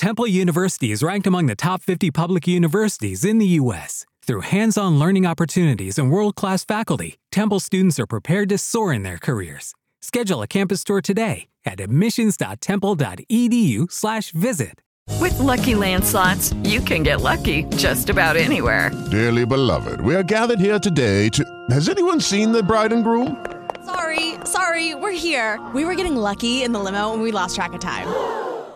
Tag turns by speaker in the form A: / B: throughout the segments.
A: Temple University is ranked among the top 50 public universities in the U.S. Through hands on learning opportunities and world class faculty, Temple students are prepared to soar in their careers. Schedule a campus tour today at admissions.temple.edu/slash visit.
B: With Lucky Land slots, you can get lucky just about anywhere.
C: Dearly beloved, we are gathered here today to. Has anyone seen the bride and groom?
D: Sorry, sorry, we're here. We were getting lucky in the limo and we lost track of time.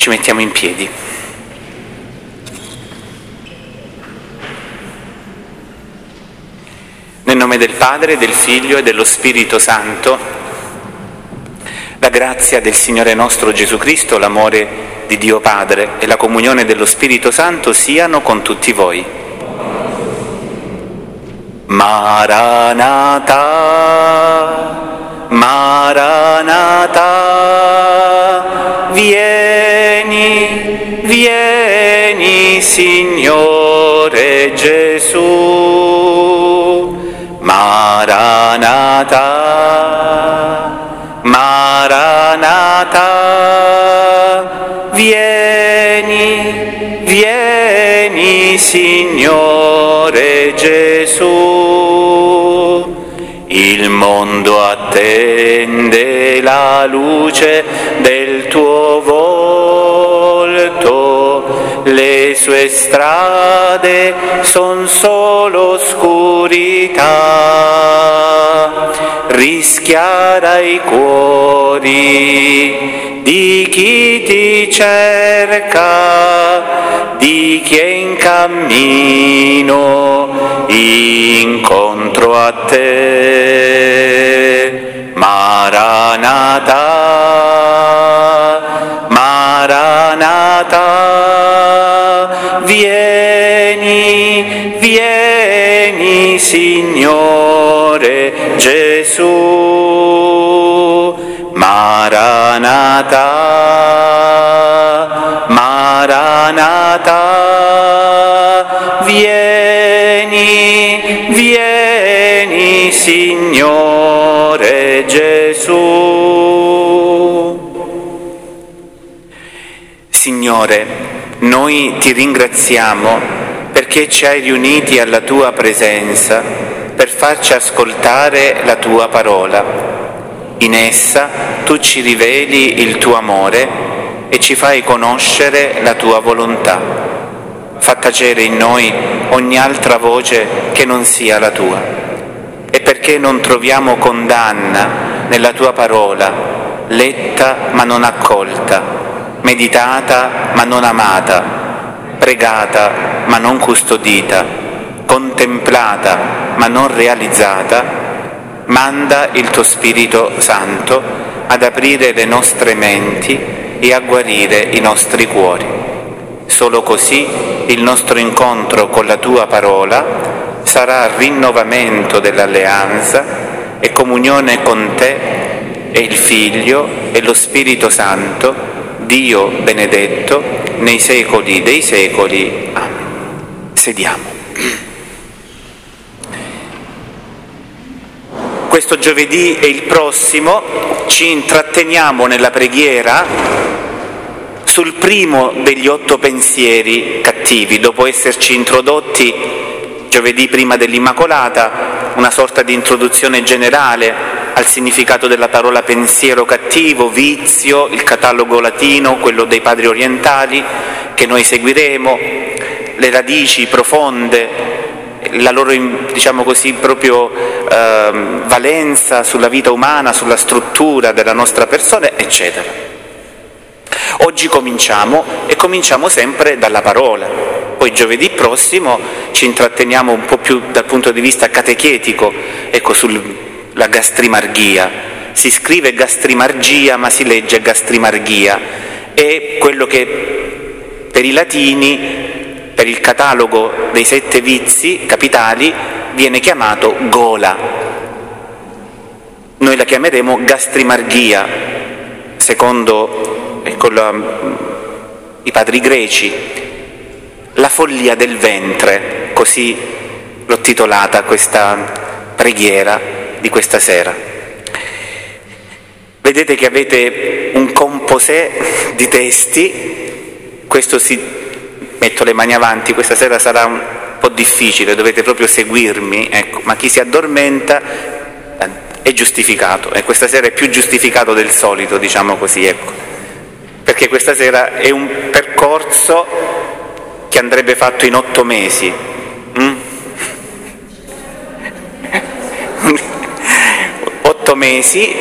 E: Ci mettiamo in piedi. Nel nome del Padre, del Figlio e dello Spirito Santo, la grazia del Signore nostro Gesù Cristo, l'amore di Dio Padre e la comunione dello Spirito Santo siano con tutti voi. Maranatha, Maranatha, vieni, vieni Signore Gesù. Maranatha, Maranatha, vieni, vieni Signore Gesù. Il mondo attende la luce del tuo volto, le sue strade son solo oscurità. Rischiara i cuori di chi ti cerca, di chi è in cammino incontro a te. Maranatha, vieni, Signore Gesù. Maranatha, Maranatha, vieni, vieni Signore Gesù. Signore, noi ti ringraziamo perché ci hai riuniti alla tua presenza per farci ascoltare la tua parola. In essa tu ci riveli il tuo amore e ci fai conoscere la tua volontà. Fa tacere in noi ogni altra voce che non sia la tua. E perché non troviamo condanna nella tua parola, letta ma non accolta, meditata ma non amata, pregata ma non custodita, contemplata ma non realizzata, manda il tuo Spirito Santo ad aprire le nostre menti e a guarire i nostri cuori. Solo così il nostro incontro con la tua parola sarà rinnovamento dell'alleanza e comunione con te e il Figlio e lo Spirito Santo, Dio benedetto nei secoli dei secoli. Amen. Sediamo. Questo giovedì e il prossimo ci intratteniamo nella preghiera sul primo degli otto pensieri cattivi, dopo esserci introdotti giovedì prima dell'Immacolata, una sorta di introduzione generale al significato della parola pensiero cattivo, vizio, il catalogo latino, quello dei padri orientali, che noi seguiremo, le radici profonde, la loro diciamo così, proprio eh, valenza sulla vita umana, sulla struttura della nostra persona, eccetera. Oggi cominciamo e cominciamo sempre dalla parola. Poi giovedì prossimo ci intratteniamo un po' più dal punto di vista catechetico, ecco, sulla gastrimargia. Si scrive gastrimargia ma si legge gastrimargia. È quello che Per i latini, per il catalogo dei sette vizi capitali, viene chiamato gola. Noi la chiameremo gastrimarghia, secondo ecco, la, i padri greci, la follia del ventre, così l'ho titolata questa preghiera di questa sera. Vedete che avete un composé di testi questo si metto le mani avanti, questa sera sarà un po' difficile, dovete proprio seguirmi, ecco, ma chi si addormenta eh, è giustificato e questa sera è più giustificato del solito, diciamo così, ecco. Perché questa sera è un percorso che andrebbe fatto in otto mesi. Mm? otto mesi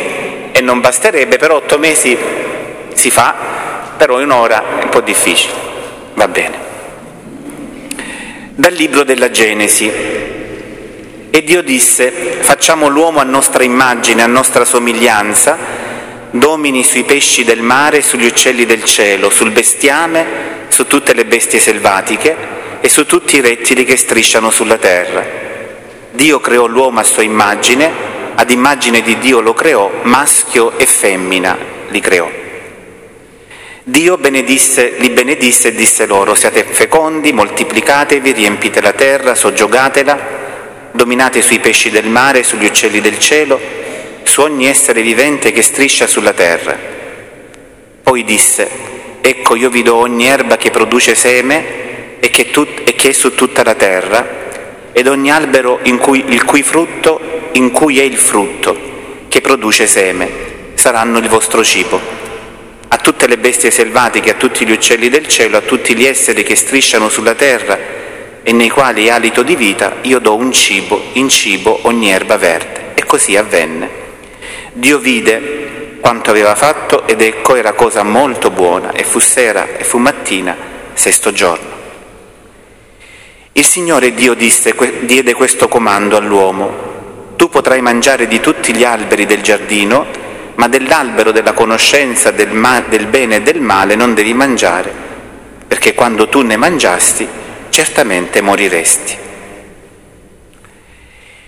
E: e non basterebbe, però otto mesi si fa però in un'ora è un po' difficile. Va bene. Dal libro della Genesi. E Dio disse, facciamo l'uomo a nostra immagine, a nostra somiglianza, domini sui pesci del mare, sugli uccelli del cielo, sul bestiame, su tutte le bestie selvatiche e su tutti i rettili che strisciano sulla terra. Dio creò l'uomo a sua immagine, ad immagine di Dio lo creò, maschio e femmina li creò. Dio benedisse, li benedisse e disse loro, siate fecondi, moltiplicatevi, riempite la terra, soggiogatela, dominate sui pesci del mare, sugli uccelli del cielo, su ogni essere vivente che striscia sulla terra. Poi disse, ecco io vi do ogni erba che produce seme e che, tut, e che è su tutta la terra, ed ogni albero cui, il cui frutto, in cui è il frutto, che produce seme, saranno il vostro cibo a tutte le bestie selvatiche, a tutti gli uccelli del cielo, a tutti gli esseri che strisciano sulla terra e nei quali alito di vita, io do un cibo, in cibo ogni erba verde. E così avvenne. Dio vide quanto aveva fatto ed ecco era cosa molto buona e fu sera e fu mattina, sesto giorno. Il Signore Dio disse, diede questo comando all'uomo, tu potrai mangiare di tutti gli alberi del giardino, ma dell'albero della conoscenza del, ma- del bene e del male non devi mangiare, perché quando tu ne mangiasti certamente moriresti.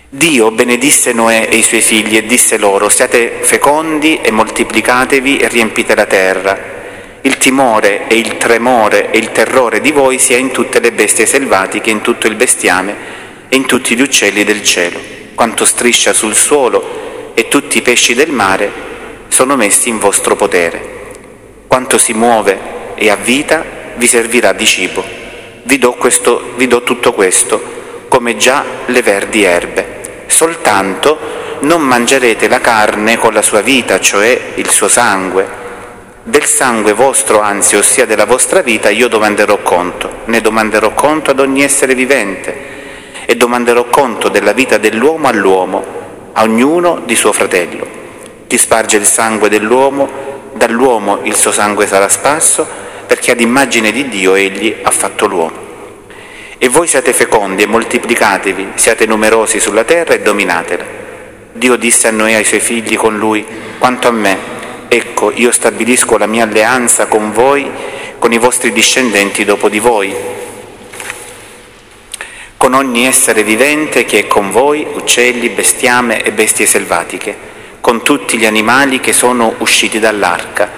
E: Dio benedisse Noè e i suoi figli e disse loro, siate fecondi e moltiplicatevi e riempite la terra. Il timore e il tremore e il terrore di voi sia in tutte le bestie selvatiche, in tutto il bestiame e in tutti gli uccelli del cielo, quanto striscia sul suolo e tutti i pesci del mare sono messi in vostro potere. Quanto si muove e ha vita vi servirà di cibo. Vi do, questo, vi do tutto questo, come già le verdi erbe. Soltanto non mangerete la carne con la sua vita, cioè il suo sangue. Del sangue vostro, anzi, ossia della vostra vita, io domanderò conto. Ne domanderò conto ad ogni essere vivente e domanderò conto della vita dell'uomo all'uomo, a ognuno di suo fratello. Chi sparge il sangue dell'uomo, dall'uomo il suo sangue sarà sparso, perché ad immagine di Dio egli ha fatto l'uomo. E voi siate fecondi e moltiplicatevi, siate numerosi sulla terra e dominatela. Dio disse a Noè e ai suoi figli con lui, quanto a me, ecco, io stabilisco la mia alleanza con voi, con i vostri discendenti dopo di voi, con ogni essere vivente che è con voi, uccelli, bestiame e bestie selvatiche con tutti gli animali che sono usciti dall'arca.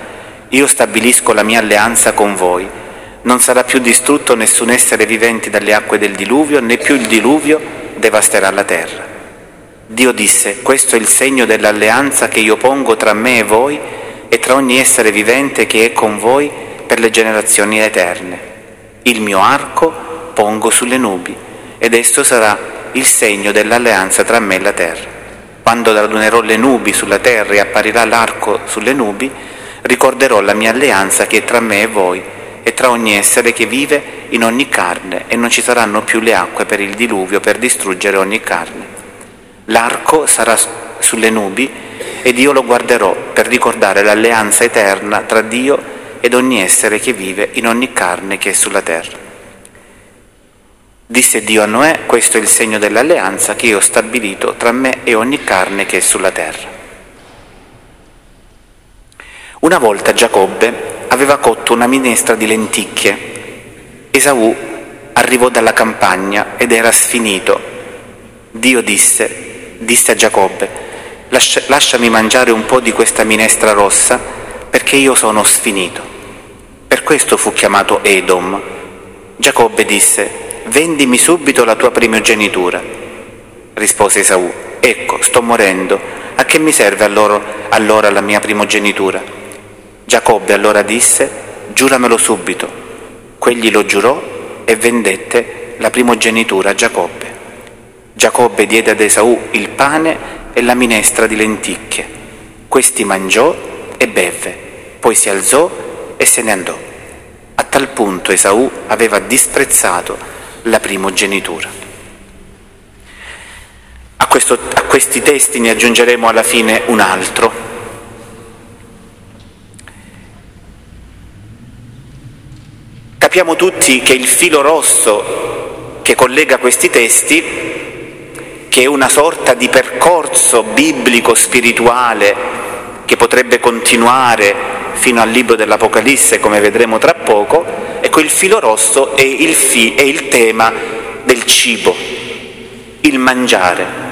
E: Io stabilisco la mia alleanza con voi. Non sarà più distrutto nessun essere vivente dalle acque del diluvio, né più il diluvio devasterà la terra. Dio disse, questo è il segno dell'alleanza che io pongo tra me e voi e tra ogni essere vivente che è con voi per le generazioni eterne. Il mio arco pongo sulle nubi ed esso sarà il segno dell'alleanza tra me e la terra. Quando radunerò le nubi sulla terra e apparirà l'arco sulle nubi, ricorderò la mia alleanza che è tra me e voi e tra ogni essere che vive in ogni carne e non ci saranno più le acque per il diluvio per distruggere ogni carne. L'arco sarà sulle nubi ed io lo guarderò per ricordare l'alleanza eterna tra Dio ed ogni essere che vive in ogni carne che è sulla terra. Disse Dio a Noè, questo è il segno dell'alleanza che io ho stabilito tra me e ogni carne che è sulla terra. Una volta Giacobbe aveva cotto una minestra di lenticchie Esaù arrivò dalla campagna ed era sfinito. Dio disse, disse a Giacobbe, lasciami mangiare un po' di questa minestra rossa perché io sono sfinito. Per questo fu chiamato Edom. Giacobbe disse, vendimi subito la tua primogenitura. Rispose Esaù, ecco, sto morendo, a che mi serve allora, allora la mia primogenitura? Giacobbe allora disse, giuramelo subito. Quegli lo giurò e vendette la primogenitura a Giacobbe. Giacobbe diede ad Esaù il pane e la minestra di lenticchie. Questi mangiò e bevve, poi si alzò e se ne andò. A tal punto Esaù aveva disprezzato la primogenitura. A, questo, a questi testi ne aggiungeremo alla fine un altro, Capiamo tutti che il filo rosso che collega questi testi, che è una sorta di percorso biblico spirituale che potrebbe continuare fino al libro dell'Apocalisse, come vedremo tra poco, ecco il filo rosso è il, fi, è il tema del cibo, il mangiare.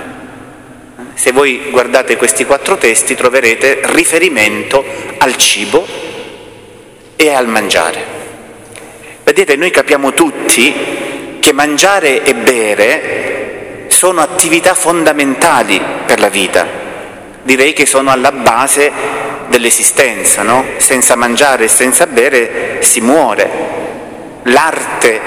E: Se voi guardate questi quattro testi troverete riferimento al cibo e al mangiare. Vedete, noi capiamo tutti che mangiare e bere sono attività fondamentali per la vita, direi che sono alla base dell'esistenza, no? Senza mangiare e senza bere si muore. L'arte,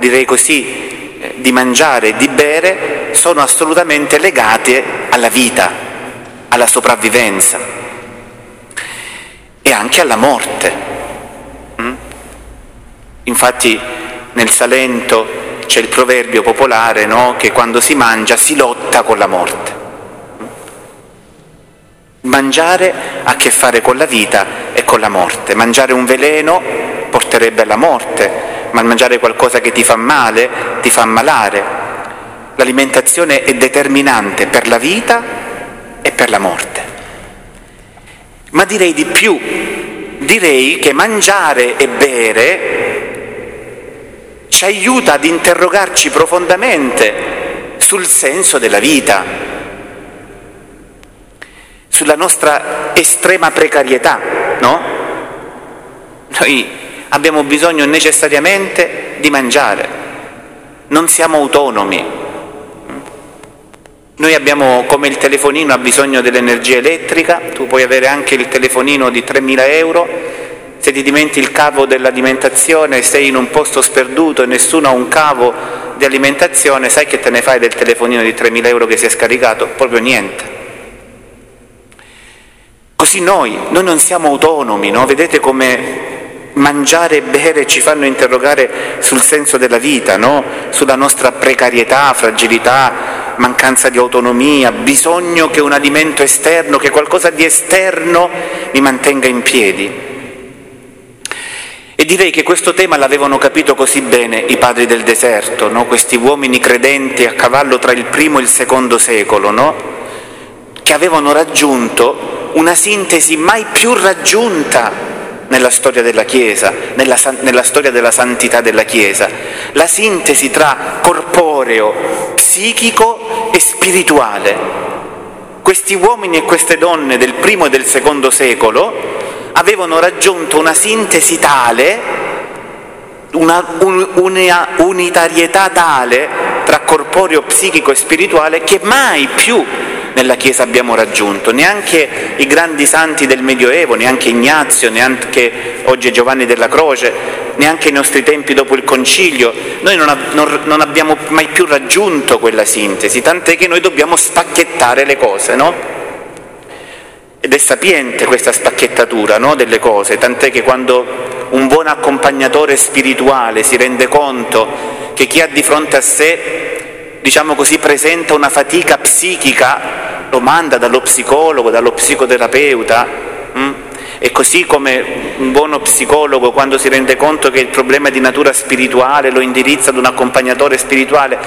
E: direi così, di mangiare e di bere sono assolutamente legate alla vita, alla sopravvivenza e anche alla morte. Infatti nel Salento c'è il proverbio popolare no? che quando si mangia si lotta con la morte. Mangiare ha a che fare con la vita e con la morte. Mangiare un veleno porterebbe alla morte, ma mangiare qualcosa che ti fa male ti fa ammalare. L'alimentazione è determinante per la vita e per la morte. Ma direi di più, direi che mangiare e bere ci aiuta ad interrogarci profondamente sul senso della vita, sulla nostra estrema precarietà, no? Noi abbiamo bisogno necessariamente di mangiare, non siamo autonomi. Noi abbiamo come il telefonino ha bisogno dell'energia elettrica, tu puoi avere anche il telefonino di 3.000 euro, se ti dimentichi il cavo dell'alimentazione, sei in un posto sperduto e nessuno ha un cavo di alimentazione, sai che te ne fai del telefonino di 3.000 euro che si è scaricato? Proprio niente. Così noi, noi non siamo autonomi, no? vedete come mangiare e bere ci fanno interrogare sul senso della vita, no? sulla nostra precarietà, fragilità, mancanza di autonomia, bisogno che un alimento esterno, che qualcosa di esterno mi mantenga in piedi. E direi che questo tema l'avevano capito così bene i padri del deserto, no? questi uomini credenti a cavallo tra il primo e il secondo secolo, no? che avevano raggiunto una sintesi mai più raggiunta nella storia della Chiesa, nella, nella storia della santità della Chiesa, la sintesi tra corporeo, psichico e spirituale. Questi uomini e queste donne del primo e del secondo secolo avevano raggiunto una sintesi tale, una, un, una unitarietà tale tra corporeo, psichico e spirituale che mai più nella Chiesa abbiamo raggiunto, neanche i grandi santi del Medioevo, neanche Ignazio, neanche oggi Giovanni della Croce, neanche i nostri tempi dopo il Concilio, noi non, non, non abbiamo mai più raggiunto quella sintesi, tant'è che noi dobbiamo spacchettare le cose, no? Ed è sapiente questa spacchettatura no, delle cose, tant'è che quando un buon accompagnatore spirituale si rende conto che chi ha di fronte a sé, diciamo così, presenta una fatica psichica, lo manda dallo psicologo, dallo psicoterapeuta. Hm? E così come un buono psicologo quando si rende conto che il problema è di natura spirituale lo indirizza ad un accompagnatore spirituale,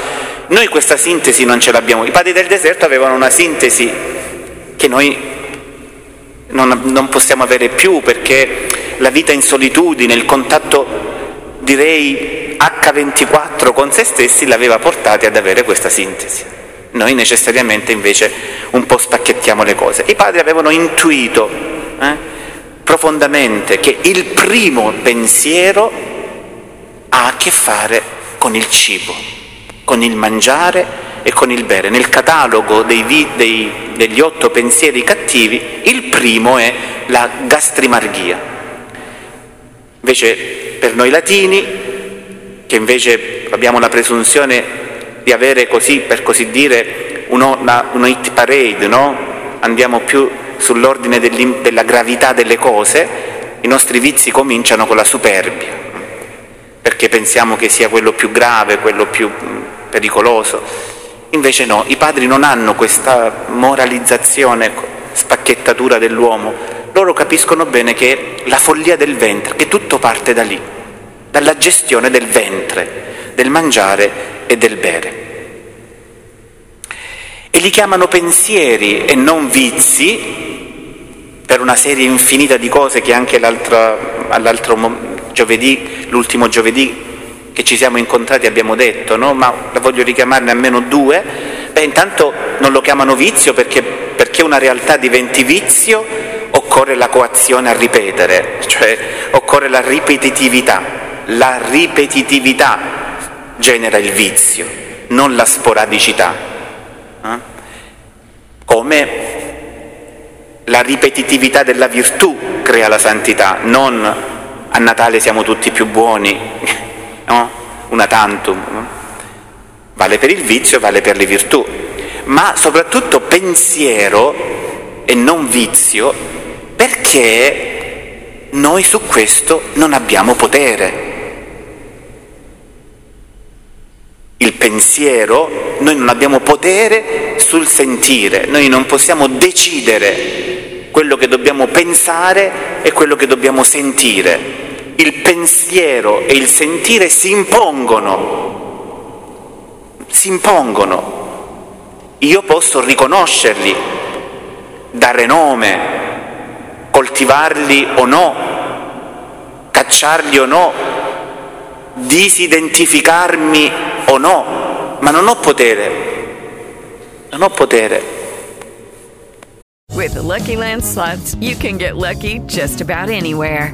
E: noi questa sintesi non ce l'abbiamo. I padri del deserto avevano una sintesi che noi non, non possiamo avere più perché la vita in solitudine, il contatto direi H24 con se stessi l'aveva portati ad avere questa sintesi. Noi necessariamente invece un po' spacchettiamo le cose. I padri avevano intuito eh, profondamente che il primo pensiero ha a che fare con il cibo, con il mangiare e con il bere. Nel catalogo dei, dei, degli otto pensieri cattivi il primo è la gastrimarghia. Invece per noi latini, che invece abbiamo la presunzione di avere così, per così dire, uno, una, uno hit parade, no? andiamo più sull'ordine della gravità delle cose, i nostri vizi cominciano con la superbia, perché pensiamo che sia quello più grave, quello più pericoloso. Invece no, i padri non hanno questa moralizzazione, spacchettatura dell'uomo, loro capiscono bene che la follia del ventre, che tutto parte da lì, dalla gestione del ventre, del mangiare e del bere. E li chiamano pensieri e non vizi, per una serie infinita di cose che anche all'altro giovedì, l'ultimo giovedì che ci siamo incontrati abbiamo detto, no? ma voglio richiamarne almeno due. Beh, intanto non lo chiamano vizio perché, perché una realtà diventi vizio occorre la coazione a ripetere, cioè occorre la ripetitività. La ripetitività genera il vizio, non la sporadicità. Eh? Come la ripetitività della virtù crea la santità, non a Natale siamo tutti più buoni, no? una tantum. Vale per il vizio, vale per le virtù, ma soprattutto pensiero e non vizio perché noi su questo non abbiamo potere. Il pensiero, noi non abbiamo potere sul sentire, noi non possiamo decidere quello che dobbiamo pensare e quello che dobbiamo sentire. Il pensiero e il sentire si impongono, si impongono. Io posso riconoscerli, dare nome, coltivarli o no, cacciarli o no, disidentificarmi o no, ma non ho potere, non ho potere.
B: With the Lucky Land slots, you can get lucky just about anywhere.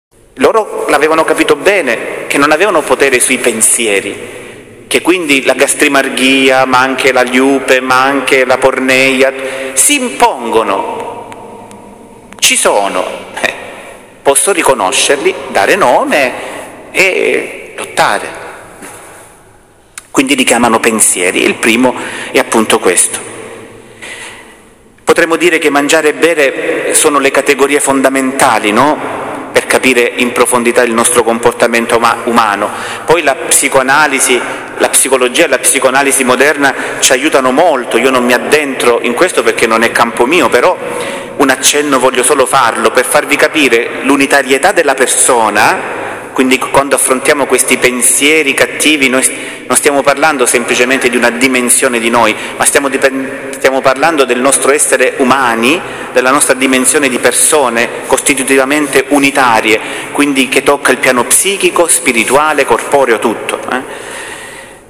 E: Loro l'avevano capito bene, che non avevano potere sui pensieri, che quindi la gastrimarghia, ma anche la liupe, ma anche la porneia, si impongono, ci sono, eh, posso riconoscerli, dare nome e lottare. Quindi li chiamano pensieri, il primo è appunto questo. Potremmo dire che mangiare e bere sono le categorie fondamentali, no? Capire in profondità il nostro comportamento umano. Poi la psicoanalisi, la psicologia e la psicoanalisi moderna ci aiutano molto, io non mi addentro in questo perché non è campo mio, però un accenno voglio solo farlo per farvi capire l'unitarietà della persona quindi quando affrontiamo questi pensieri cattivi noi non stiamo parlando semplicemente di una dimensione di noi, ma stiamo, stiamo parlando del nostro essere umani, della nostra dimensione di persone costitutivamente unitarie, quindi che tocca il piano psichico, spirituale, corporeo, tutto. Eh?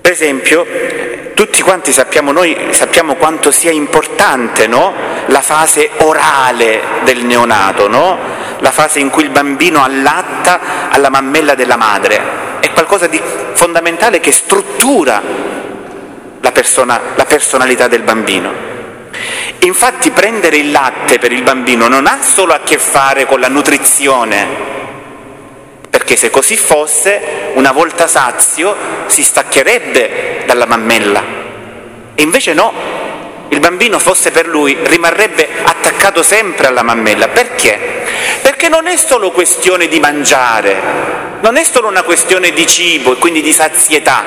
E: Per esempio, tutti quanti sappiamo, noi sappiamo quanto sia importante no? la fase orale del neonato, no? La fase in cui il bambino allatta alla mammella della madre. È qualcosa di fondamentale che struttura la, persona, la personalità del bambino. Infatti prendere il latte per il bambino non ha solo a che fare con la nutrizione, perché se così fosse, una volta sazio si staccherebbe dalla mammella. E invece no, il bambino fosse per lui rimarrebbe attaccato sempre alla mammella. Perché? Perché non è solo questione di mangiare, non è solo una questione di cibo e quindi di sazietà.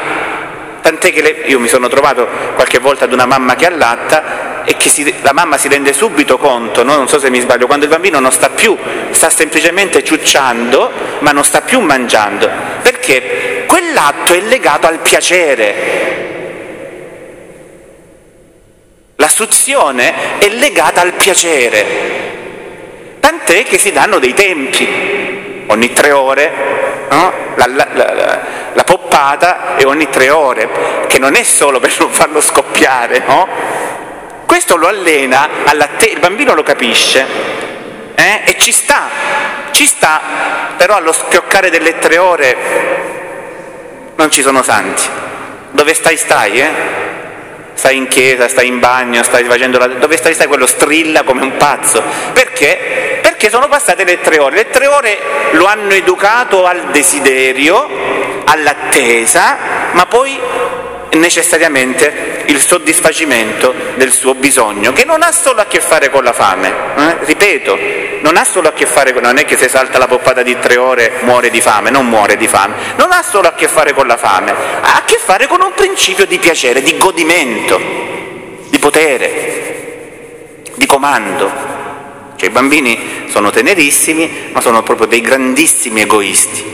E: Tant'è che le, io mi sono trovato qualche volta ad una mamma che allatta e che si, la mamma si rende subito conto, no? non so se mi sbaglio, quando il bambino non sta più, sta semplicemente ciucciando, ma non sta più mangiando, perché quell'atto è legato al piacere. La suzione è legata al piacere, tant'è che si danno dei tempi, ogni tre ore, no? la, la, la, la, poppata è ogni tre ore, che non è solo per non farlo scoppiare, no? Questo lo allena, il bambino lo capisce eh? e ci sta, ci sta, però allo schioccare delle tre ore non ci sono santi. Dove stai stai, eh? Stai in chiesa, stai in bagno, stai facendo la... Dove stai stai? Quello strilla come un pazzo. Perché? Perché sono passate le tre ore. Le tre ore lo hanno educato al desiderio, all'attesa, ma poi necessariamente il soddisfacimento del suo bisogno, che non ha solo a che fare con la fame, eh? ripeto, non ha solo a che fare con, non è che se salta la poppata di tre ore muore di fame, non muore di fame, non ha solo a che fare con la fame, ha a che fare con un principio di piacere, di godimento, di potere, di comando. Cioè, I bambini sono tenerissimi, ma sono proprio dei grandissimi egoisti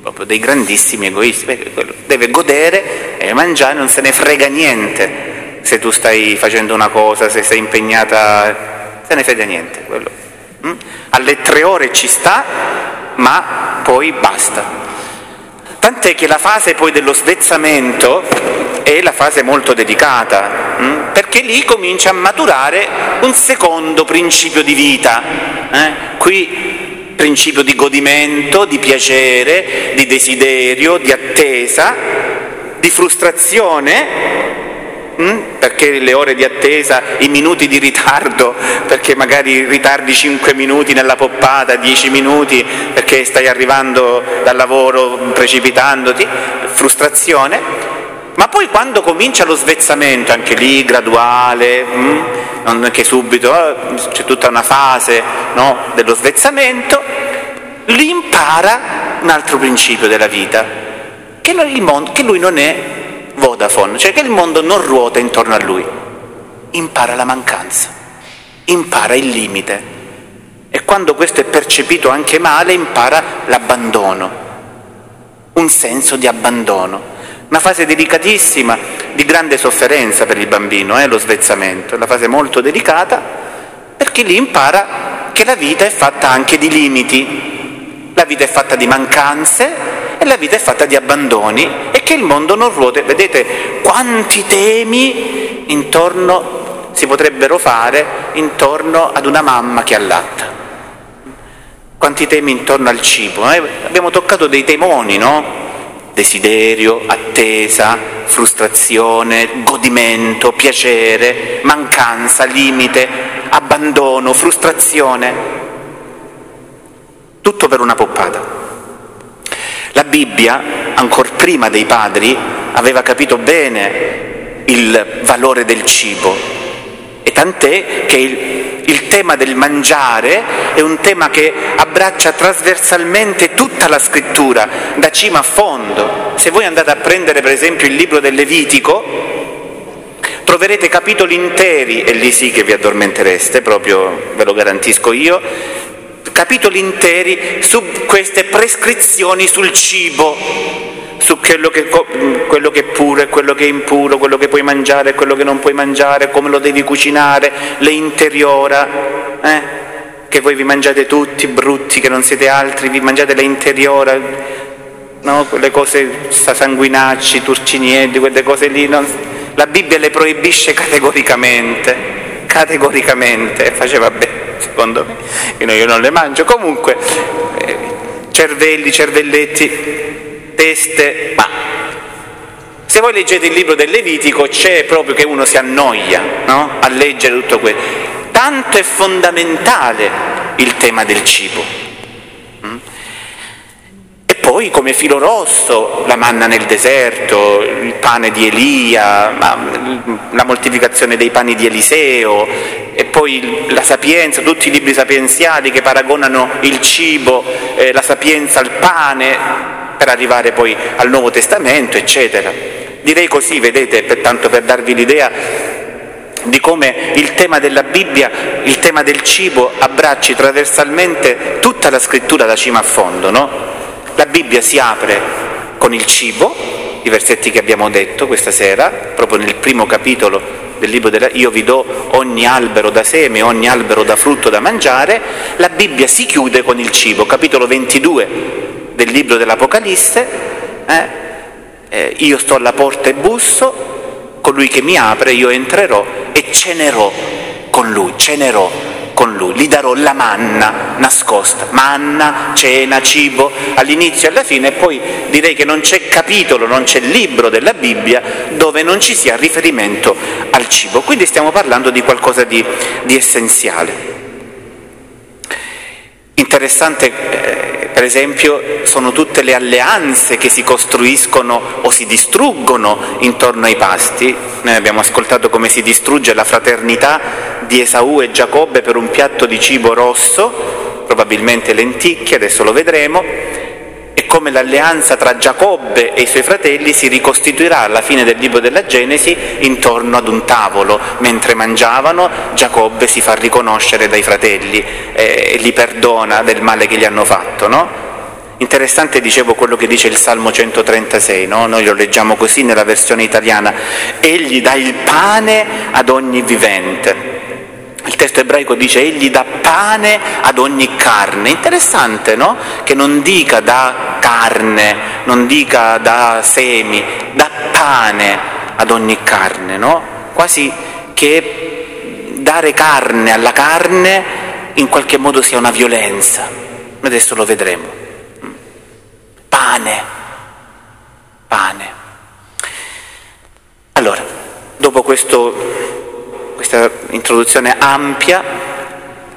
E: proprio dei grandissimi egoisti, deve godere e mangiare, non se ne frega niente se tu stai facendo una cosa, se sei impegnata, se ne frega niente. Quello. Mm? Alle tre ore ci sta, ma poi basta. Tant'è che la fase poi dello svezzamento è la fase molto delicata, mm? perché lì comincia a maturare un secondo principio di vita. Eh? Qui principio di godimento, di piacere, di desiderio, di attesa, di frustrazione, mm? perché le ore di attesa, i minuti di ritardo, perché magari ritardi 5 minuti nella poppata, 10 minuti perché stai arrivando dal lavoro precipitandoti, frustrazione, ma poi quando comincia lo svezzamento, anche lì graduale, mm, non che subito, eh, c'è tutta una fase no, dello svezzamento, lì impara un altro principio della vita, che mondo, che lui non è Vodafone, cioè che il mondo non ruota intorno a lui, impara la mancanza, impara il limite. E quando questo è percepito anche male impara l'abbandono, un senso di abbandono. Una fase delicatissima, di grande sofferenza per il bambino, eh, lo svezzamento, è una fase molto delicata perché lì impara che la vita è fatta anche di limiti, la vita è fatta di mancanze la vita è fatta di abbandoni e che il mondo non ruota. Vedete quanti temi intorno si potrebbero fare intorno ad una mamma che allatta. Quanti temi intorno al cibo. Eh? Abbiamo toccato dei temoni, no? desiderio, attesa, frustrazione, godimento, piacere, mancanza, limite, abbandono, frustrazione. Tutto per una poppata. La Bibbia, ancora prima dei padri, aveva capito bene il valore del cibo e tant'è che il, il tema del mangiare è un tema che abbraccia trasversalmente tutta la scrittura, da cima a fondo. Se voi andate a prendere per esempio il libro del Levitico, troverete capitoli interi, e lì sì che vi addormentereste, proprio ve lo garantisco io, capitoli interi su queste prescrizioni sul cibo, su quello che, quello che, è puro e quello che è impuro, quello che puoi mangiare e quello che non puoi mangiare, come lo devi cucinare, le interiora, eh? che voi vi mangiate tutti brutti, che non siete altri, vi mangiate le interiora, no? quelle cose sanguinacci, turciniedi, quelle cose lì, no? la Bibbia le proibisce categoricamente, categoricamente, faceva bene secondo me, io non le mangio, comunque eh, cervelli, cervelletti, teste, ma Se voi leggete il libro del Levitico c'è proprio che uno si annoia no? a leggere tutto questo. Tanto è fondamentale il tema del cibo. Poi come filo rosso la manna nel deserto, il pane di Elia, la moltiplicazione dei pani di Eliseo e poi la sapienza, tutti i libri sapienziali che paragonano il cibo, eh, la sapienza al pane per arrivare poi al Nuovo Testamento, eccetera. Direi così, vedete, per, tanto per darvi l'idea di come il tema della Bibbia, il tema del cibo abbracci trasversalmente tutta la scrittura da cima a fondo. No? La Bibbia si apre con il cibo, i versetti che abbiamo detto questa sera, proprio nel primo capitolo del libro della Io vi do ogni albero da seme, ogni albero da frutto da mangiare, la Bibbia si chiude con il cibo, capitolo 22 del libro dell'Apocalisse, eh? Eh, io sto alla porta e busso, colui che mi apre io entrerò e cenerò con lui, cenerò con lui, gli darò la manna nascosta, manna, cena, cibo, all'inizio e alla fine, e poi direi che non c'è capitolo, non c'è libro della Bibbia dove non ci sia riferimento al cibo, quindi stiamo parlando di qualcosa di, di essenziale. Interessante, eh, per esempio, sono tutte le alleanze che si costruiscono o si distruggono intorno ai pasti. Noi abbiamo ascoltato come si distrugge la fraternità di Esaù e Giacobbe per un piatto di cibo rosso, probabilmente lenticchie, adesso lo vedremo, e come l'alleanza tra Giacobbe e i suoi fratelli si ricostituirà alla fine del libro della Genesi intorno ad un tavolo. Mentre mangiavano, Giacobbe si fa riconoscere dai fratelli eh, e li perdona del male che gli hanno fatto. No? Interessante, dicevo, quello che dice il Salmo 136, no? noi lo leggiamo così nella versione italiana, egli dà il pane ad ogni vivente. Il testo ebraico dice egli dà pane ad ogni carne. Interessante, no? Che non dica da carne, non dica da semi, da pane ad ogni carne, no? Quasi che dare carne alla carne in qualche modo sia una violenza. Adesso lo vedremo. Pane, pane. Allora, dopo questo questa introduzione ampia,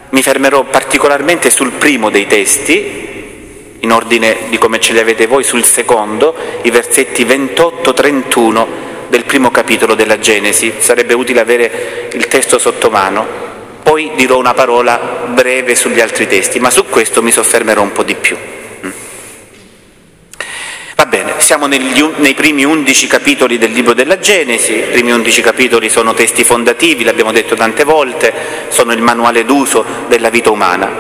E: mi fermerò particolarmente sul primo dei testi, in ordine di come ce li avete voi, sul secondo, i versetti 28-31 del primo capitolo della Genesi. Sarebbe utile avere il testo sotto mano. Poi dirò una parola breve sugli altri testi, ma su questo mi soffermerò un po' di più. Va bene, siamo negli, nei primi undici capitoli del libro della Genesi, i primi undici capitoli sono testi fondativi, l'abbiamo detto tante volte, sono il manuale d'uso della vita umana.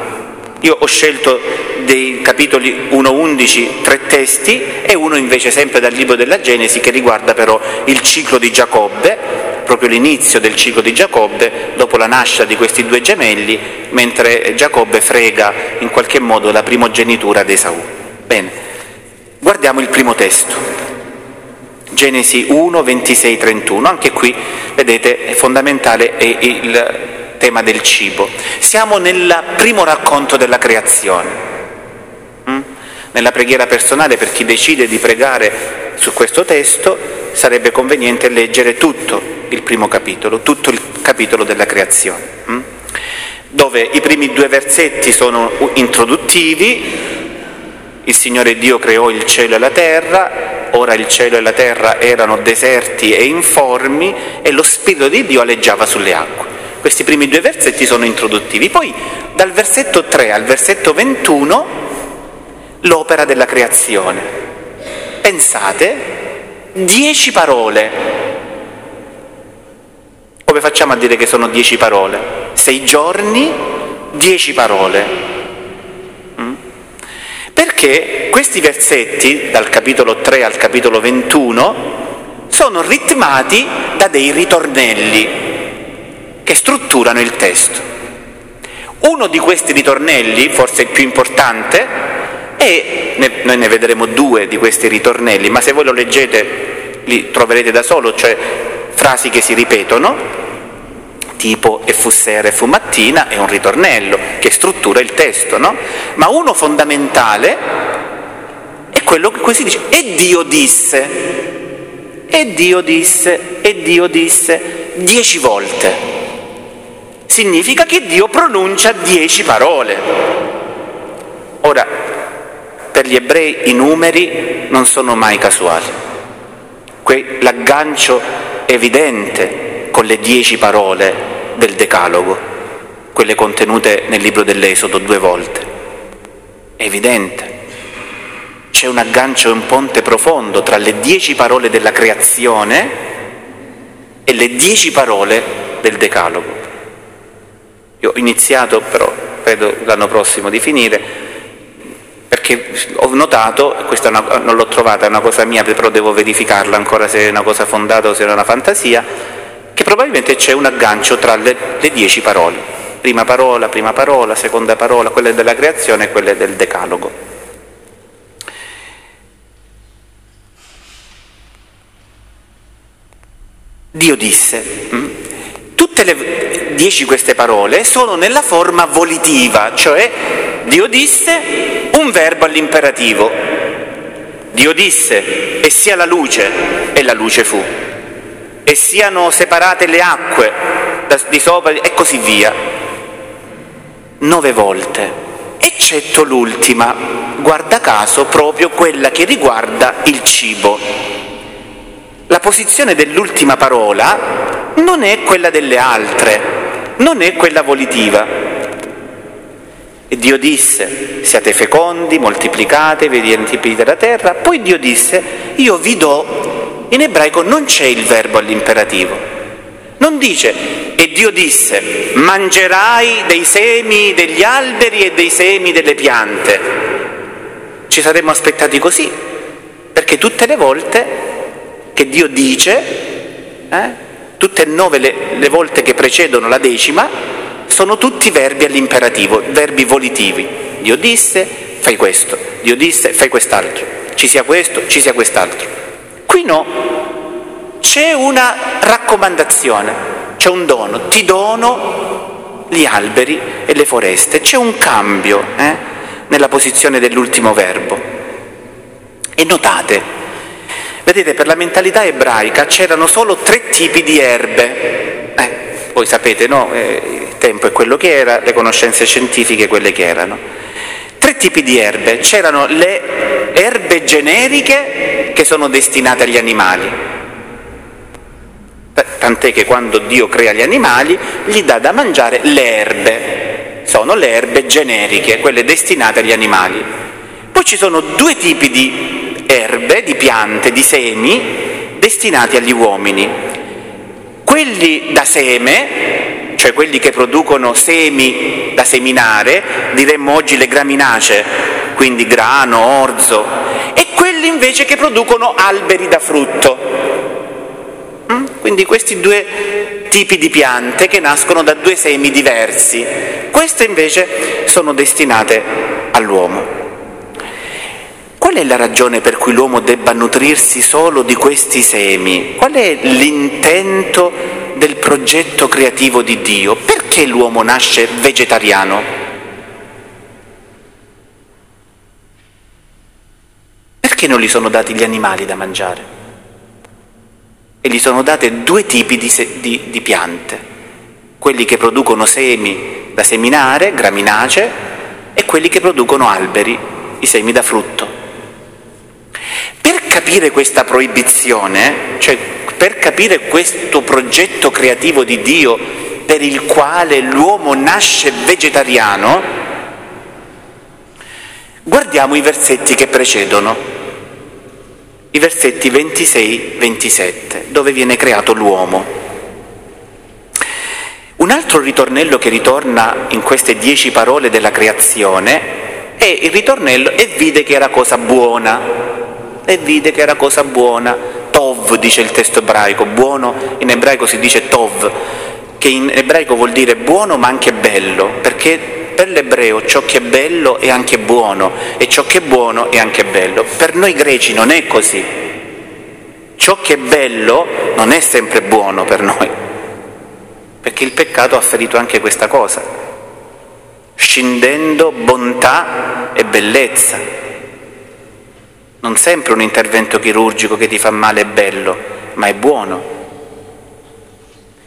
E: Io ho scelto dei capitoli 1-11 tre testi e uno invece sempre dal libro della Genesi che riguarda però il ciclo di Giacobbe, proprio l'inizio del ciclo di Giacobbe dopo la nascita di questi due gemelli, mentre Giacobbe frega in qualche modo la primogenitura di Esaù. Bene. Guardiamo il primo testo, Genesi 1, 26, 31, anche qui vedete è fondamentale è il tema del cibo. Siamo nel primo racconto della creazione. Mm? Nella preghiera personale per chi decide di pregare su questo testo sarebbe conveniente leggere tutto il primo capitolo, tutto il capitolo della creazione, mm? dove i primi due versetti sono introduttivi, il Signore Dio creò il cielo e la terra, ora il cielo e la terra erano deserti e informi e lo Spirito di Dio aleggiava sulle acque. Questi primi due versetti sono introduttivi. Poi dal versetto 3 al versetto 21 l'opera della creazione. Pensate, dieci parole. Come facciamo a dire che sono dieci parole? Sei giorni, dieci parole. Perché questi versetti, dal capitolo 3 al capitolo 21, sono ritmati da dei ritornelli che strutturano il testo. Uno di questi ritornelli, forse il più importante, è, noi ne vedremo due di questi ritornelli, ma se voi lo leggete li troverete da solo, cioè frasi che si ripetono, tipo e fu sera e fu mattina è un ritornello che struttura il testo, no? Ma uno fondamentale è quello che qui si dice e Dio disse. e Dio disse, e Dio disse, dieci volte. Significa che Dio pronuncia dieci parole. Ora, per gli ebrei i numeri non sono mai casuali. L'aggancio evidente con le dieci parole del Decalogo, quelle contenute nel libro dell'Esodo due volte. È evidente. C'è un aggancio, un ponte profondo tra le dieci parole della creazione e le dieci parole del Decalogo. Io ho iniziato, però credo l'anno prossimo di finire, perché ho notato, questa una, non l'ho trovata, è una cosa mia, però devo verificarla ancora se è una cosa fondata o se è una fantasia, che probabilmente c'è un aggancio tra le, le dieci parole. Prima parola, prima parola, seconda parola, quelle della creazione e quelle del decalogo. Dio disse, mm, tutte le dieci queste parole sono nella forma volitiva, cioè Dio disse un verbo all'imperativo. Dio disse e sia la luce e la luce fu. E siano separate le acque di sopra e così via. Nove volte, eccetto l'ultima, guarda caso proprio quella che riguarda il cibo la posizione dell'ultima parola non è quella delle altre, non è quella volitiva. E Dio disse, siate fecondi, moltiplicatevi, riempite la terra. Poi Dio disse, io vi do, in ebraico non c'è il verbo all'imperativo. Non dice, e Dio disse, mangerai dei semi degli alberi e dei semi delle piante. Ci saremmo aspettati così, perché tutte le volte che Dio dice, eh, tutte e nove le, le volte che precedono la decima, sono tutti verbi all'imperativo, verbi volitivi. Dio disse, fai questo, Dio disse, fai quest'altro, ci sia questo, ci sia quest'altro. Qui no, c'è una raccomandazione, c'è un dono, ti dono gli alberi e le foreste, c'è un cambio eh, nella posizione dell'ultimo verbo. E notate, Vedete, per la mentalità ebraica c'erano solo tre tipi di erbe. Eh, voi sapete, no? Eh, il tempo è quello che era, le conoscenze scientifiche quelle che erano. Tre tipi di erbe. C'erano le erbe generiche che sono destinate agli animali. Tant'è che quando Dio crea gli animali gli dà da mangiare le erbe. Sono le erbe generiche, quelle destinate agli animali. Poi ci sono due tipi di erbe, di piante, di semi destinati agli uomini. Quelli da seme, cioè quelli che producono semi da seminare, diremmo oggi le graminacee, quindi grano, orzo, quelli invece che producono alberi da frutto. Mm? Quindi questi due tipi di piante che nascono da due semi diversi. Queste invece sono destinate all'uomo. Qual è la ragione per cui l'uomo debba nutrirsi solo di questi semi? Qual è l'intento del progetto creativo di Dio? Perché l'uomo nasce vegetariano? Perché non gli sono dati gli animali da mangiare? E gli sono date due tipi di, se- di, di piante, quelli che producono semi da seminare, graminacee, e quelli che producono alberi, i semi da frutto. Capire questa proibizione, cioè per capire questo progetto creativo di Dio per il quale l'uomo nasce vegetariano, guardiamo i versetti che precedono, i versetti 26-27, dove viene creato l'uomo. Un altro ritornello che ritorna in queste dieci parole della creazione è il ritornello e vide che era cosa buona e vide che era cosa buona. Tov dice il testo ebraico, buono in ebraico si dice tov, che in ebraico vuol dire buono ma anche bello, perché per l'ebreo ciò che è bello è anche buono e ciò che è buono è anche bello. Per noi greci non è così. Ciò che è bello non è sempre buono per noi, perché il peccato ha ferito anche questa cosa, scindendo bontà e bellezza non sempre un intervento chirurgico che ti fa male è bello, ma è buono.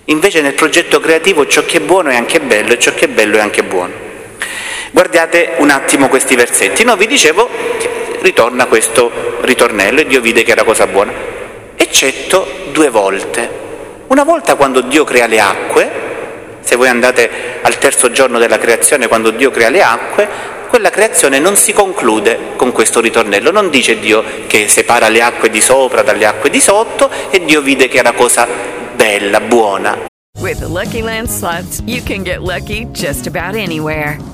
E: Invece nel progetto creativo ciò che è buono è anche bello e ciò che è bello è anche buono. Guardate un attimo questi versetti. No, vi dicevo ritorna questo ritornello e Dio vide che era cosa buona, eccetto due volte. Una volta quando Dio crea le acque, se voi andate al terzo giorno della creazione, quando Dio crea le acque, quella creazione non si conclude con questo ritornello, non dice Dio che separa le acque di sopra dalle acque di sotto e Dio vide che era cosa bella, buona.
B: With the Lucky Land slots, you can get lucky just about anywhere.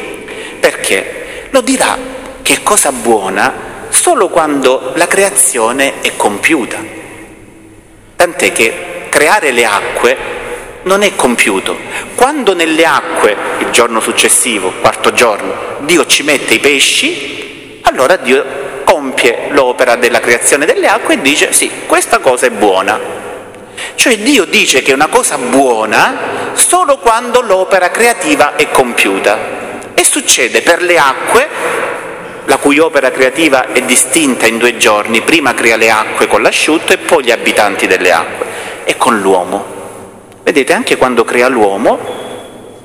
E: Perché? Lo dirà che è cosa buona solo quando la creazione è compiuta. Tant'è che creare le acque non è compiuto. Quando nelle acque, il giorno successivo, quarto giorno, Dio ci mette i pesci, allora Dio compie l'opera della creazione delle acque e dice sì, questa cosa è buona. Cioè Dio dice che è una cosa buona solo quando l'opera creativa è compiuta. Succede per le acque, la cui opera creativa è distinta in due giorni, prima crea le acque con l'asciutto e poi gli abitanti delle acque, e con l'uomo. Vedete, anche quando crea l'uomo,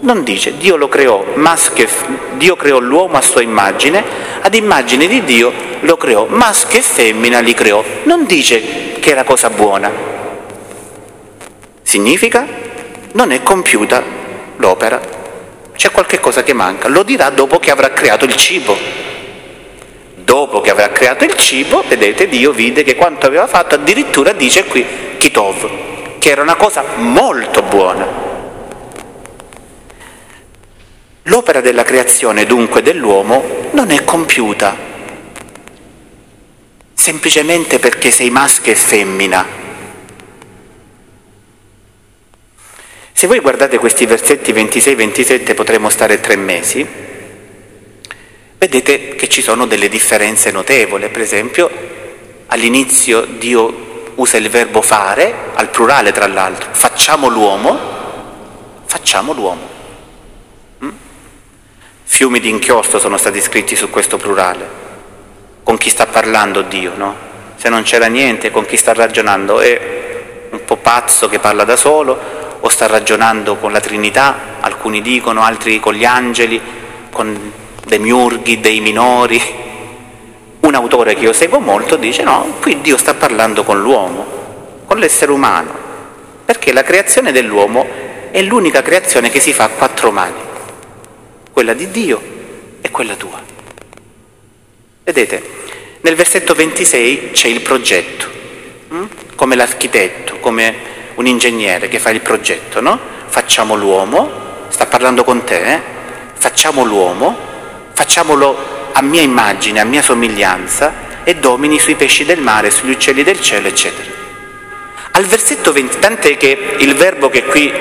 E: non dice Dio lo creò, maschio Dio creò l'uomo a sua immagine, ad immagine di Dio lo creò, maschio e femmina li creò. Non dice che era cosa buona. Significa non è compiuta l'opera. C'è qualche cosa che manca, lo dirà dopo che avrà creato il cibo. Dopo che avrà creato il cibo, vedete, Dio vide che quanto aveva fatto, addirittura dice qui Kitov, che era una cosa molto buona. L'opera della creazione dunque dell'uomo non è compiuta, semplicemente perché sei maschio e femmina. Se voi guardate questi versetti 26-27 potremo stare tre mesi, vedete che ci sono delle differenze notevoli, per esempio all'inizio Dio usa il verbo fare, al plurale tra l'altro, facciamo l'uomo, facciamo l'uomo. Fiumi di inchiostro sono stati scritti su questo plurale. Con chi sta parlando Dio, no? Se non c'era niente, con chi sta ragionando? È un po' pazzo che parla da solo o sta ragionando con la Trinità? Alcuni dicono, altri con gli angeli, con dei miurghi, dei minori. Un autore che io seguo molto dice no, qui Dio sta parlando con l'uomo, con l'essere umano, perché la creazione dell'uomo è l'unica creazione che si fa a quattro mani quella di Dio e quella tua. Vedete, nel versetto 26 c'è il progetto, hm? come l'architetto, come un ingegnere che fa il progetto, no? Facciamo l'uomo, sta parlando con te, eh? facciamo l'uomo, facciamolo a mia immagine, a mia somiglianza e domini sui pesci del mare, sugli uccelli del cielo, eccetera. Al versetto 20, tant'è che il verbo che qui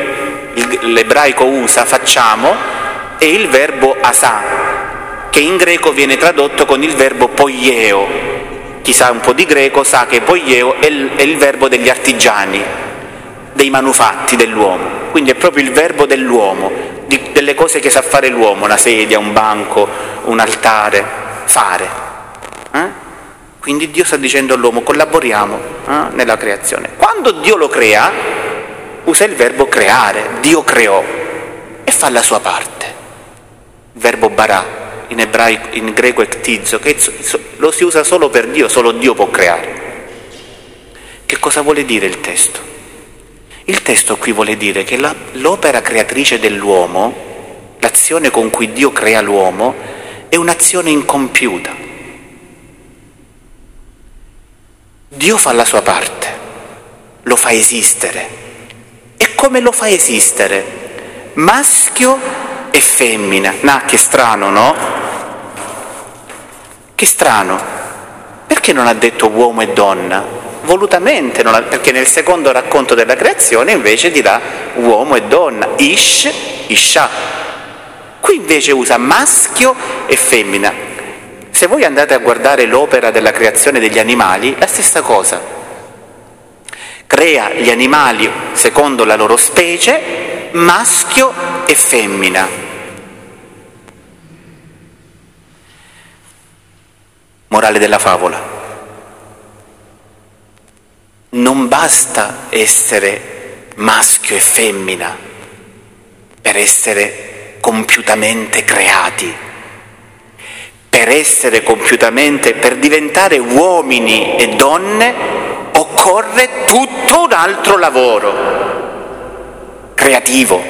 E: l'ebraico usa, facciamo, è il verbo asà, che in greco viene tradotto con il verbo poieo. Chi sa un po' di greco sa che poieo è il, è il verbo degli artigiani, dei manufatti dell'uomo. Quindi è proprio il verbo dell'uomo, di, delle cose che sa fare l'uomo, una sedia, un banco, un altare, fare. Eh? Quindi Dio sta dicendo all'uomo collaboriamo eh, nella creazione. Quando Dio lo crea, usa il verbo creare, Dio creò e fa la sua parte verbo barà, in, ebraico, in greco ectizo, che lo si usa solo per Dio, solo Dio può creare. Che cosa vuole dire il testo? Il testo qui vuole dire che la, l'opera creatrice dell'uomo, l'azione con cui Dio crea l'uomo, è un'azione incompiuta. Dio fa la sua parte, lo fa esistere. E come lo fa esistere? Maschio e femmina. No, che strano, no? Che strano. Perché non ha detto uomo e donna? Volutamente, perché nel secondo racconto della creazione invece dirà uomo e donna, ish, isha. Qui invece usa maschio e femmina. Se voi andate a guardare l'opera della creazione degli animali, la stessa cosa. Crea gli animali secondo la loro specie, maschio e femmina. Morale della favola non basta essere maschio e femmina per essere compiutamente creati. Per essere compiutamente, per diventare uomini e donne, occorre tutto un altro lavoro creativo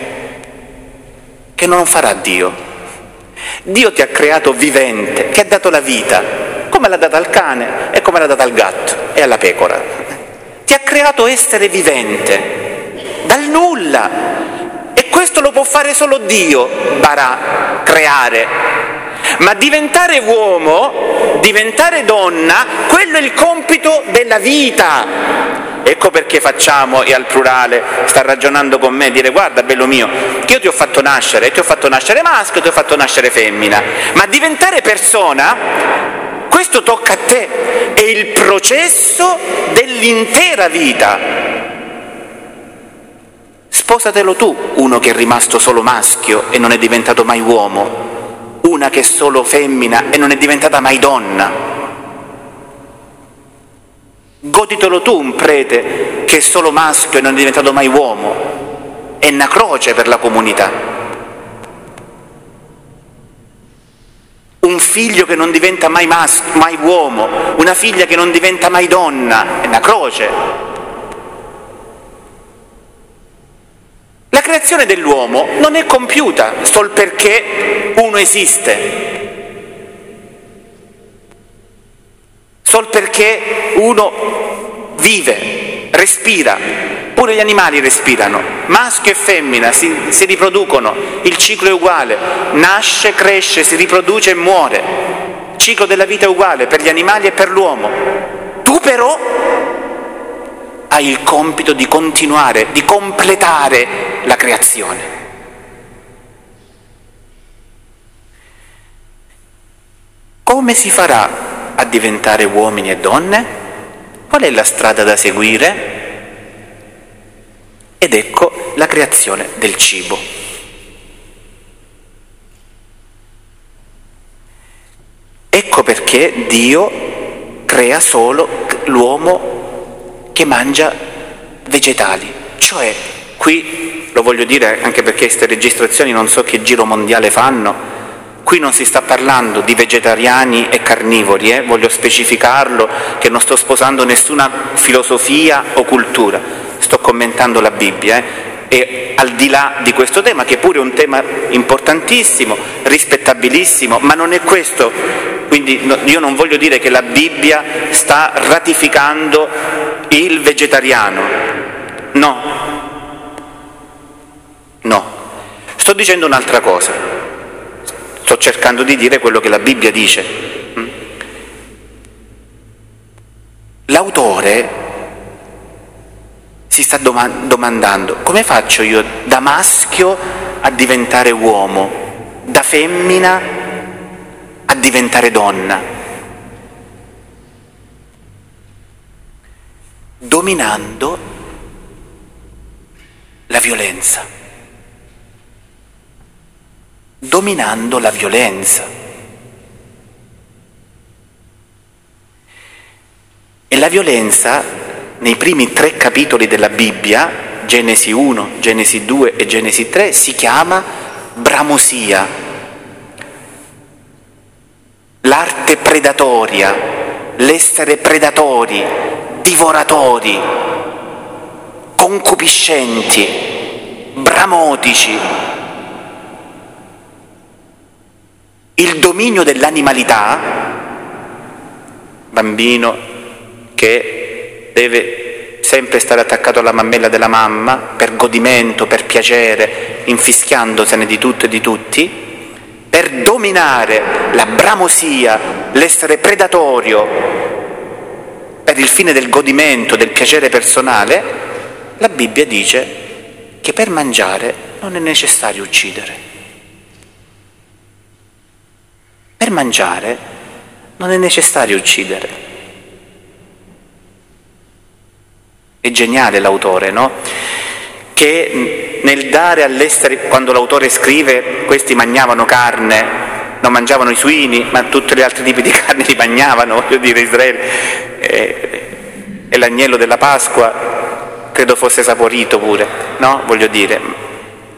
E: che non farà Dio. Dio ti ha creato vivente, che ha dato la vita, come l'ha data al cane e come l'ha data al gatto e alla pecora ti ha creato essere vivente, dal nulla. E questo lo può fare solo Dio, Barà, creare. Ma diventare uomo, diventare donna, quello è il compito della vita. Ecco perché facciamo, e al plurale sta ragionando con me, dire guarda bello mio, che io ti ho fatto nascere, ti ho fatto nascere maschio, ti ho fatto nascere femmina, ma diventare persona questo tocca a te, è il processo dell'intera vita. Sposatelo tu, uno che è rimasto solo maschio e non è diventato mai uomo, una che è solo femmina e non è diventata mai donna. Goditelo tu un prete che è solo maschio e non è diventato mai uomo, è una croce per la comunità. Un figlio che non diventa mai, maschio, mai uomo, una figlia che non diventa mai donna, è una croce. La creazione dell'uomo non è compiuta sol perché uno esiste, sol perché uno vive, respira, Pure gli animali respirano, maschio e femmina si, si riproducono, il ciclo è uguale, nasce, cresce, si riproduce e muore. Il ciclo della vita è uguale per gli animali e per l'uomo. Tu però hai il compito di continuare, di completare la creazione. Come si farà a diventare uomini e donne? Qual è la strada da seguire? Ed ecco la creazione del cibo. Ecco perché Dio crea solo l'uomo che mangia vegetali, cioè qui lo voglio dire anche perché queste registrazioni non so che giro mondiale fanno, Qui non si sta parlando di vegetariani e carnivori, eh? voglio specificarlo che non sto sposando nessuna filosofia o cultura, sto commentando la Bibbia. Eh? E al di là di questo tema, che pure è un tema importantissimo, rispettabilissimo, ma non è questo, quindi io non voglio dire che la Bibbia sta ratificando il vegetariano, no, no, sto dicendo un'altra cosa. Sto cercando di dire quello che la Bibbia dice. L'autore si sta domandando come faccio io da maschio a diventare uomo, da femmina a diventare donna, dominando la violenza dominando la violenza. E la violenza, nei primi tre capitoli della Bibbia, Genesi 1, Genesi 2 e Genesi 3, si chiama bramosia, l'arte predatoria, l'essere predatori, divoratori, concupiscenti, bramotici, il dominio dell'animalità, bambino che deve sempre stare attaccato alla mammella della mamma per godimento, per piacere, infischiandosene di tutto e di tutti, per dominare la bramosia, l'essere predatorio, per il fine del godimento, del piacere personale, la Bibbia dice che per mangiare non è necessario uccidere. Per mangiare non è necessario uccidere. È geniale l'autore, no? Che nel dare all'essere, quando l'autore scrive, questi mangiavano carne, non mangiavano i suini, ma tutti gli altri tipi di carne li mangiavano, voglio dire, Israele. E, e l'agnello della Pasqua credo fosse saporito pure, no? Voglio dire,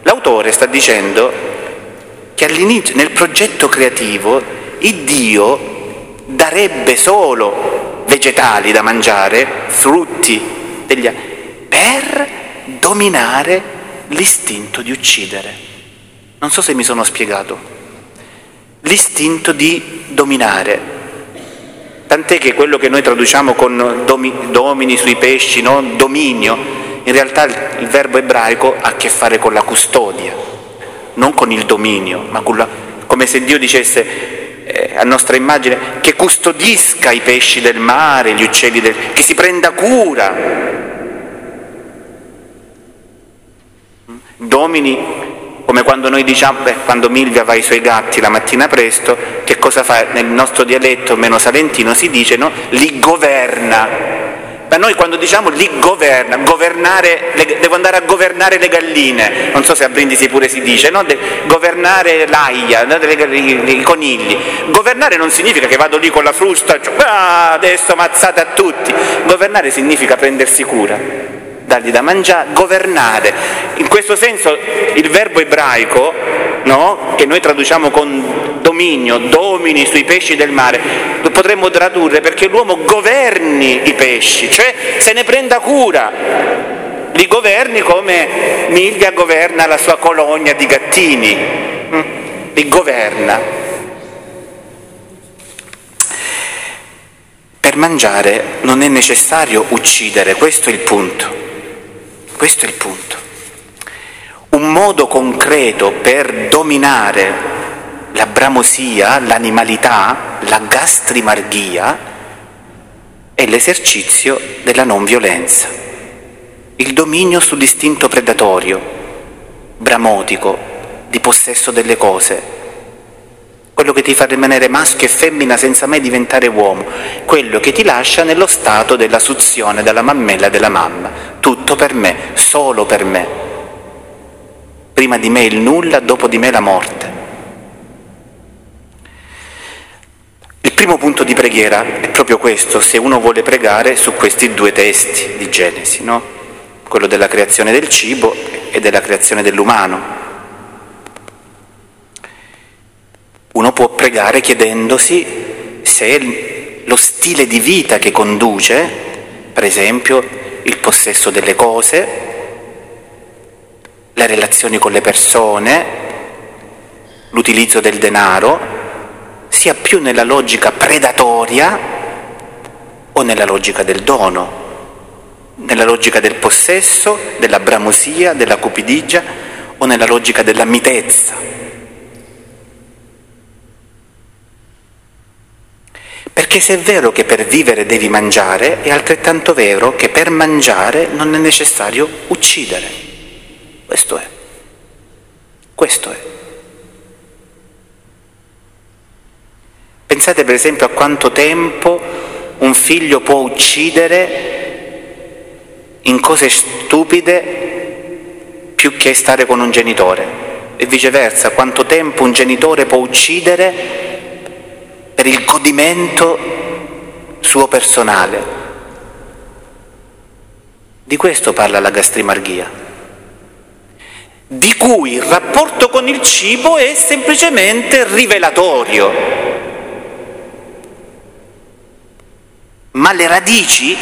E: l'autore sta dicendo che all'inizio, nel progetto creativo, il Dio darebbe solo vegetali da mangiare, frutti, degli, per dominare l'istinto di uccidere. Non so se mi sono spiegato. L'istinto di dominare. Tant'è che quello che noi traduciamo con domi, domini sui pesci, no? dominio, in realtà il, il, verbo ebraico ha a che fare con la custodia, non con il dominio, ma la, come se Dio dicesse eh, a nostra immagine che custodisca i pesci del mare, gli uccelli del che si prenda cura. Domini come quando noi diciamo, beh, quando Milvia va ai suoi gatti la mattina presto, che cosa fa? Nel nostro dialetto meno salentino si dice, no? Li governa. Ma noi quando diciamo li governa, governare, le, devo andare a governare le galline, non so se a Brindisi pure si dice, no? De, governare l'aia, no? i, i, conigli. Governare non significa che vado lì con la frusta, cioè, ah, adesso mazzate a tutti. Governare significa prendersi cura dargli da mangiare, governare. In questo senso il verbo ebraico, no? che noi traduciamo con dominio, domini sui pesci del mare, lo potremmo tradurre perché l'uomo governi i pesci, cioè se ne prenda cura, li governi come Miglia governa la sua colonia di gattini, mm? li governa. Per mangiare non è necessario uccidere, questo è il punto. Questo è il punto. Un modo concreto per dominare la bramosia, l'animalità, la gastrimarghia è l'esercizio della non violenza, il dominio sull'istinto predatorio, bramotico, di possesso delle cose, quello che ti fa rimanere maschio e femmina senza mai diventare uomo, quello che ti lascia nello stato della suzione della mammella della mamma, tutto per me, solo per me. Prima di me il nulla, dopo di me la morte. Il primo punto di preghiera è proprio questo, se uno vuole pregare su questi due testi di Genesi, no? quello della creazione del cibo e della creazione dell'umano. Uno può pregare chiedendosi se lo stile di vita che conduce, per esempio il possesso delle cose, le relazioni con le persone, l'utilizzo del denaro, sia più nella logica predatoria o nella logica del dono, nella logica del possesso, della bramosia, della cupidigia o nella logica della mitezza. Perché se è vero che per vivere devi mangiare, è altrettanto vero che per mangiare non è necessario uccidere. Questo è. Questo è. Pensate per esempio a quanto tempo un figlio può uccidere in cose stupide più che stare con un genitore e viceversa, quanto tempo un genitore può uccidere per il godimento suo personale. Di questo parla la gastrimarghia, di cui il rapporto con il cibo è semplicemente rivelatorio. Ma le radici,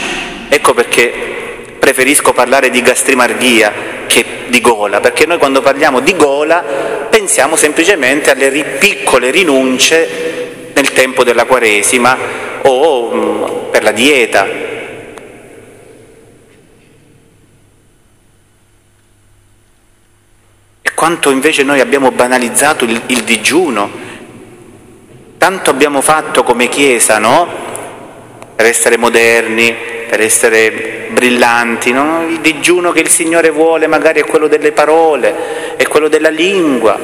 E: ecco perché preferisco parlare di gastrimarghia che di gola, perché noi quando parliamo di gola pensiamo semplicemente alle piccole rinunce nel tempo della Quaresima o mm, per la dieta. E quanto invece noi abbiamo banalizzato il, il digiuno, tanto abbiamo fatto come Chiesa, no? Per essere moderni, per essere brillanti. No? Il digiuno che il Signore vuole magari è quello delle parole, è quello della lingua.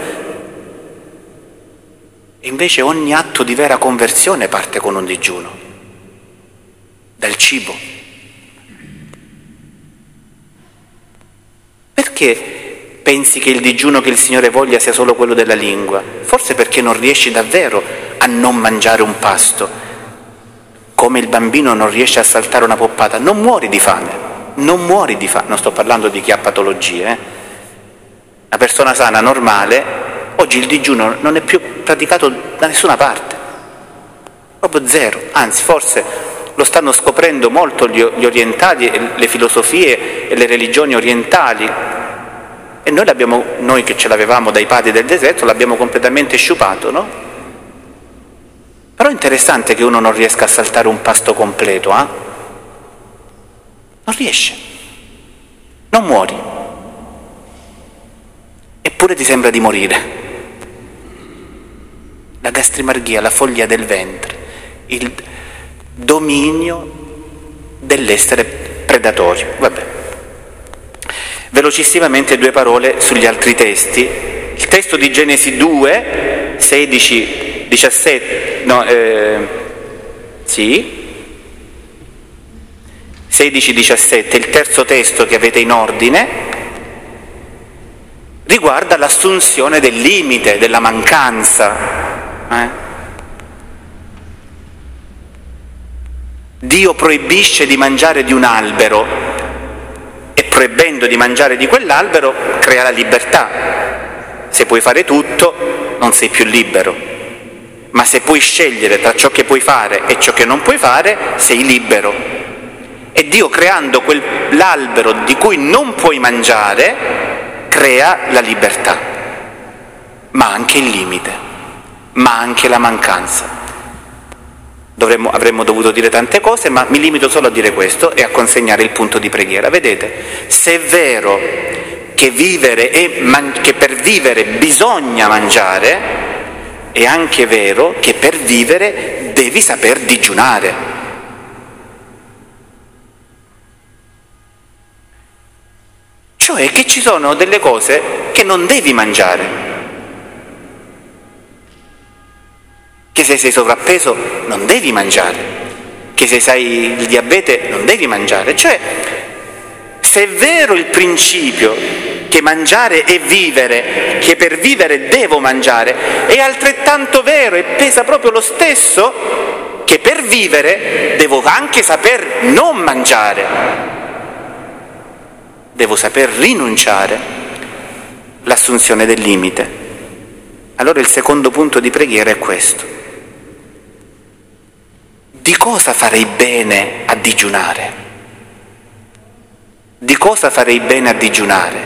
E: E invece ogni atto di vera conversione parte con un digiuno, dal cibo. Perché pensi che il digiuno che il Signore voglia sia solo quello della lingua? Forse perché non riesci davvero a non mangiare un pasto come il bambino non riesce a saltare una poppata, non muori di fame, non muori di fame, non sto parlando di chi ha patologie, eh? una persona sana, normale, oggi il digiuno non è più praticato da nessuna parte, proprio zero, anzi forse lo stanno scoprendo molto gli orientali, le filosofie e le religioni orientali e noi, noi che ce l'avevamo dai padri del deserto l'abbiamo completamente sciupato, no? Però è interessante che uno non riesca a saltare un pasto completo, eh? Non riesce. Non muori. Eppure ti sembra di morire. La gastrimarghia, la foglia del ventre, il dominio dell'essere predatorio. Vabbè. Velocissimamente due parole sugli altri testi. Il testo di Genesi 2, 16 17, no, eh, sì, 16-17, il terzo testo che avete in ordine, riguarda l'assunzione del limite, della mancanza. Eh? Dio proibisce di mangiare di un albero e proibendo di mangiare di quell'albero crea la libertà. Se puoi fare tutto, non sei più libero ma se puoi scegliere tra ciò che puoi fare e ciò che non puoi fare, sei libero. E Dio creando quell'albero di cui non puoi mangiare, crea la libertà, ma anche il limite, ma anche la mancanza. Dovremmo, avremmo dovuto dire tante cose, ma mi limito solo a dire questo e a consegnare il punto di preghiera. Vedete, se è vero che, man- che per vivere bisogna mangiare, è anche vero che per vivere devi saper digiunare. Cioè che ci sono delle cose che non devi mangiare. Che se sei sovrappeso non devi mangiare. Che se hai il diabete non devi mangiare. Cioè, se è vero il principio che mangiare è vivere, che per vivere devo mangiare, è altrettanto vero e pesa proprio lo stesso che per vivere devo anche saper non mangiare, devo saper rinunciare l'assunzione del limite. Allora il secondo punto di preghiera è questo. Di cosa farei bene a digiunare? Di cosa farei bene a digiunare?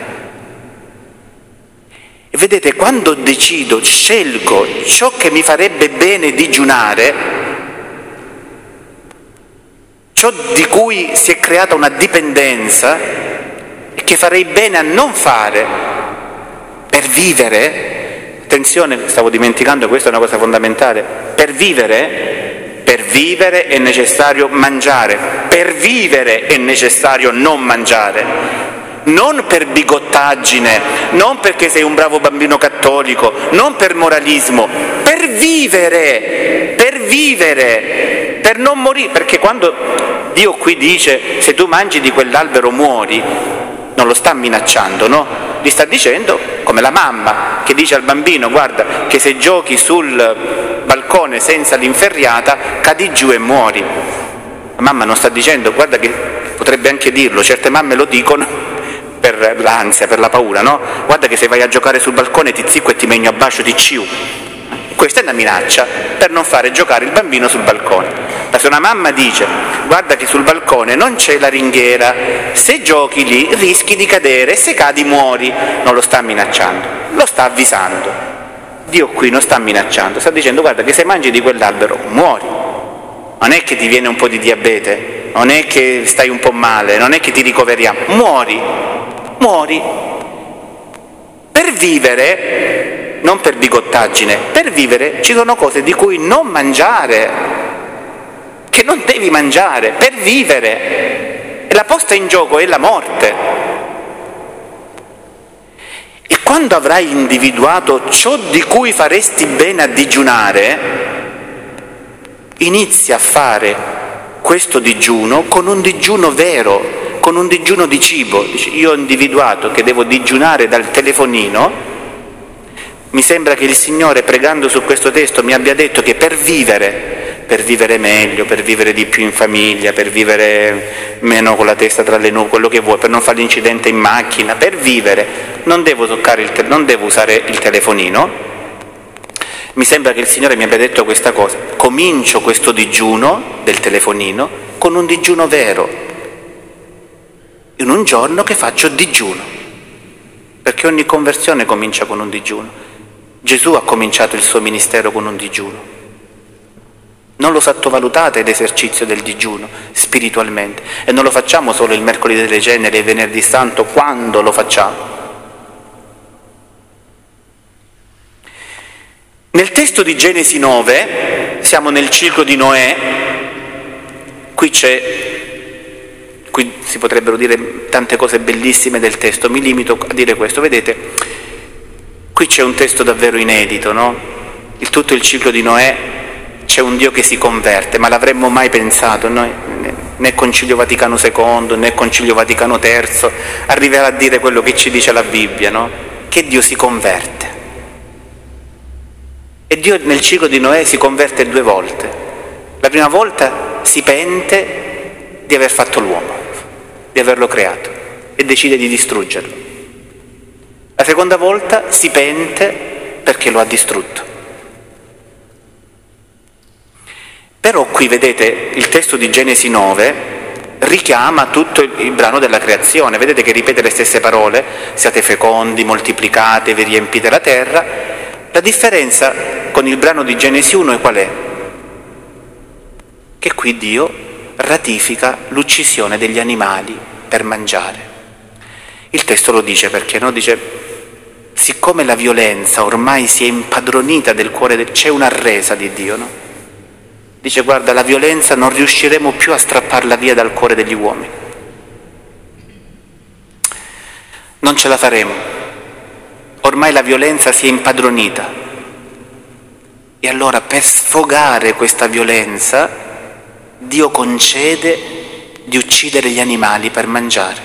E: E vedete, quando decido, scelgo ciò che mi farebbe bene digiunare, ciò di cui si è creata una dipendenza e che farei bene a non fare per vivere, attenzione, stavo dimenticando, questa è una cosa fondamentale, per vivere, per vivere è necessario mangiare, per vivere è necessario non mangiare non per bigottaggine, non perché sei un bravo bambino cattolico, non per moralismo, per vivere, per vivere, per non morire, perché quando Dio qui dice se tu mangi di quell'albero muori, non lo sta minacciando, no? Gli sta dicendo come la mamma che dice al bambino guarda che se giochi sul balcone senza l'inferriata cadi giù e muori. La mamma non sta dicendo guarda che potrebbe anche dirlo, certe mamme lo dicono per l'ansia, per la paura, no? Guarda che se vai a giocare sul balcone ti zicco e ti megno a bacio di ciu. Questa è una minaccia per non fare giocare il bambino sul balcone. Ma se una mamma dice guarda che sul balcone non c'è la ringhiera, se giochi lì rischi di cadere e se cadi muori, non lo sta minacciando, lo sta avvisando. Dio qui non sta minacciando, sta dicendo guarda che se mangi di quell'albero muori. Non è che ti viene un po' di diabete, non è che stai un po' male, non è che ti ricoveriamo, muori muori. Per vivere, non per bigottaggine, per vivere ci sono cose di cui non mangiare, che non devi mangiare per vivere. E la posta in gioco è la morte. E quando avrai individuato ciò di cui faresti bene a digiunare, inizia a fare questo digiuno con un digiuno vero, con un digiuno di cibo. Io ho individuato che devo digiunare dal telefonino, mi sembra che il Signore pregando su questo testo mi abbia detto che per vivere, per vivere meglio, per vivere di più in famiglia, per vivere meno con la testa tra le nuvole, quello che vuoi, per non fare l'incidente in macchina, per vivere non devo, te- non devo usare il telefonino. Mi sembra che il Signore mi abbia detto questa cosa. Comincio questo digiuno del telefonino con un digiuno vero, in un giorno che faccio digiuno, perché ogni conversione comincia con un digiuno. Gesù ha cominciato il suo ministero con un digiuno. Non lo sottovalutate l'esercizio del digiuno spiritualmente e non lo facciamo solo il mercoledì delle ceneri e il venerdì santo quando lo facciamo. Nel testo di Genesi 9, siamo nel ciclo di Noè, qui c'è, qui si potrebbero dire tante cose bellissime del testo, mi limito a dire questo, vedete, Qui c'è un testo davvero inedito, no? Il tutto il ciclo di Noè c'è un Dio che si converte, ma l'avremmo mai pensato noi? Né Concilio Vaticano II né Concilio Vaticano III arriverà a dire quello che ci dice la Bibbia, no? Che Dio si converte. E Dio nel ciclo di Noè si converte due volte. La prima volta si pente di aver fatto l'uomo, di averlo creato e decide di distruggerlo. La seconda volta si pente perché lo ha distrutto. Però qui vedete il testo di Genesi 9 richiama tutto il, il, brano della creazione, vedete che ripete le stesse parole, siate fecondi, moltiplicate, vi riempite la terra. La differenza con il brano di Genesi 1 è qual è? Che qui Dio ratifica l'uccisione degli animali per mangiare. Il testo lo dice perché no? Dice siccome la violenza ormai si è impadronita del cuore, c'è una resa di Dio, no? Dice guarda, la violenza non riusciremo più a strapparla via dal cuore degli uomini. Non ce la faremo. Ormai la violenza si è impadronita. E allora per sfogare questa violenza Dio concede di uccidere gli animali per mangiare.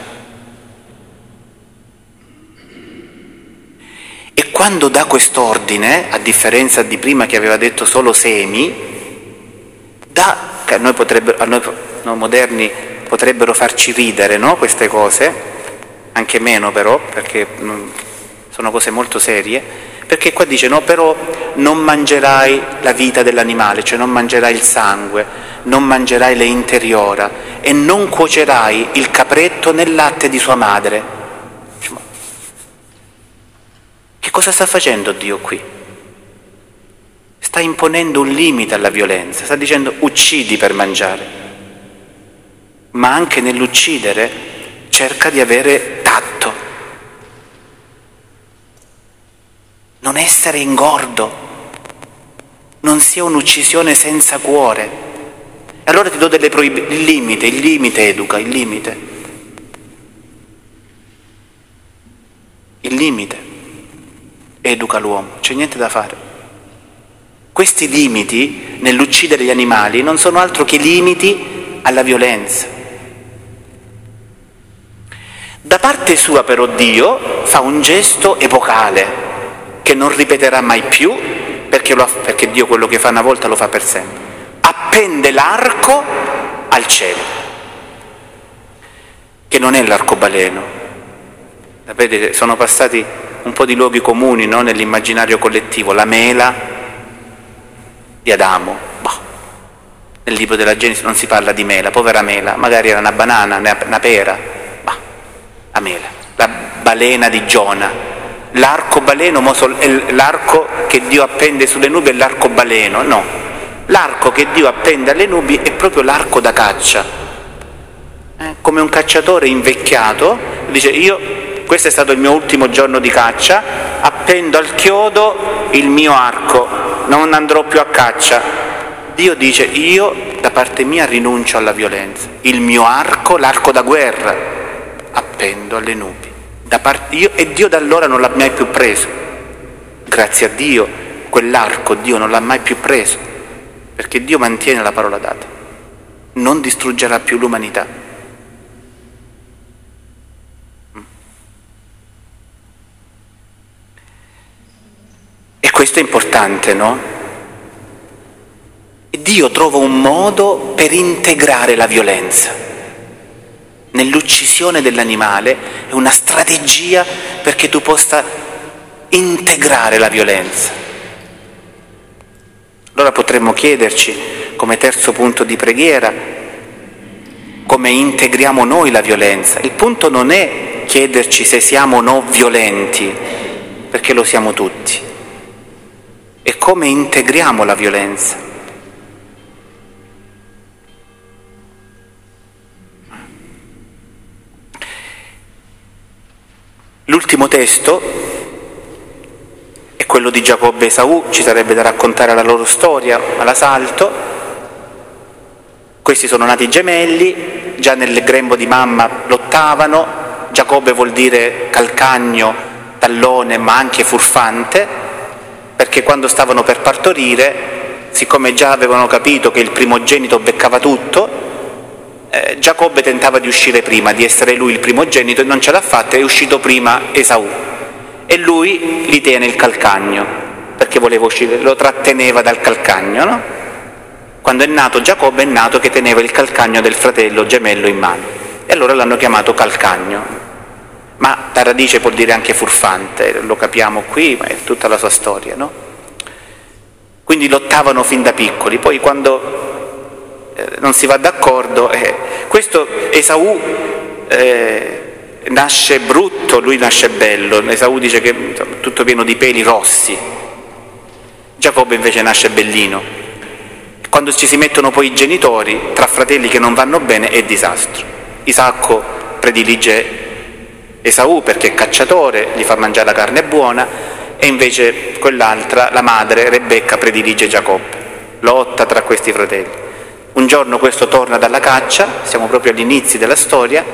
E: E quando dà quest'ordine, a differenza di prima che aveva detto solo semi, dà, che a noi, a noi, noi moderni potrebbero farci ridere no? queste cose, anche meno però, perché sono cose molto serie, perché qua dice no, però non mangerai la vita dell'animale, cioè non mangerai il sangue, non mangerai le interiora e non cuocerai il capretto nel latte di sua madre Che cosa sta facendo Dio qui? Sta imponendo un limite alla violenza, sta dicendo uccidi per mangiare, ma anche nell'uccidere cerca di avere tatto, non essere ingordo, non sia un'uccisione senza cuore. Allora ti do delle proibizioni, il limite, il limite educa, il limite. Il limite educa l'uomo, c'è niente da fare. Questi limiti nell'uccidere gli animali non sono altro che limiti alla violenza. Da parte sua però Dio fa un gesto epocale che non ripeterà mai più perché, lo, perché Dio quello che fa una volta lo fa per sempre. Appende l'arco al cielo, che non è l'arcobaleno. Sapete, sono passati un po' di luoghi comuni no? nell'immaginario collettivo, la mela di Adamo. Boh. Nel libro della Genesi non si parla di mela, povera mela, magari era una banana, una pera, boh. la mela, la balena di Giona. L'arcobaleno, l'arco che Dio appende sulle nubi è l'arcobaleno, no. L'arco che Dio appende alle nubi è proprio l'arco da caccia. Eh? Come un cacciatore invecchiato dice io questo è stato il mio ultimo giorno di caccia, appendo al chiodo il mio arco, non andrò più a caccia. Dio dice io da parte mia rinuncio alla violenza, il mio arco, l'arco da guerra, appendo alle nubi. Io, e Dio da allora non l'ha mai più preso. Grazie a Dio quell'arco Dio non l'ha mai più preso, perché Dio mantiene la parola data, non distruggerà più l'umanità. Questo è importante, no? Dio trova un modo per integrare la violenza. Nell'uccisione dell'animale è una strategia perché tu possa integrare la violenza. Allora potremmo chiederci, come terzo punto di preghiera, come integriamo noi la violenza. Il punto non è chiederci se siamo o no violenti, perché lo siamo tutti, è come integriamo la violenza. L'ultimo testo è quello di Giacobbe e Esaù, ci sarebbe da raccontare la loro storia alla salto. Questi sono nati gemelli, già nel grembo di mamma lottavano, Giacobbe vuol dire calcagno, tallone, ma anche furfante, perché quando stavano per partorire, siccome già avevano capito che il primogenito beccava tutto, eh, Giacobbe tentava di uscire prima, di essere lui il primogenito e non ce l'ha fatta, è uscito prima Esaù e lui gli tiene il calcagno perché voleva uscire, lo tratteneva dal calcagno, no? Quando è nato Giacobbe è nato che teneva il calcagno del fratello gemello in mano e allora l'hanno chiamato calcagno. Ma la radice vuol dire anche furfante, lo capiamo qui, ma è tutta la sua storia, no? Quindi lottavano fin da piccoli, poi quando eh, non si va d'accordo. Eh, questo Esaù eh, nasce brutto, lui nasce bello, Esaù dice che è tutto pieno di peli rossi, Giacobbe invece nasce bellino. Quando ci si mettono poi i genitori, tra fratelli che non vanno bene, è disastro. Isacco predilige Esaù perché è cacciatore, gli fa mangiare la carne buona, e invece quell'altra, la madre, Rebecca, predilige Giacobbe. Lotta tra questi fratelli. Un giorno questo torna dalla caccia, siamo proprio agli inizi della storia,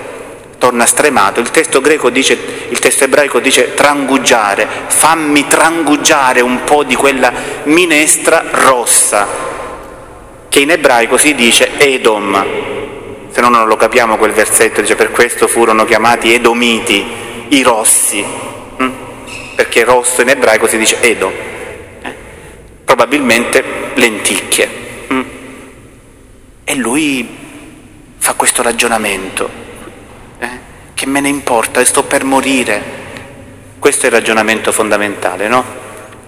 E: torna stremato. Il testo dice, il testo ebraico dice trangugiare, fammi trangugiare un po' di quella minestra rossa, che in ebraico si dice Edom. Se no non lo capiamo quel versetto, dice per questo furono chiamati Edomiti, i rossi, hm? perché rosso in ebraico si dice Edom, eh? probabilmente lenticchie. E lui fa questo ragionamento, eh? che me ne importa, sto per morire. Questo è il ragionamento fondamentale, no?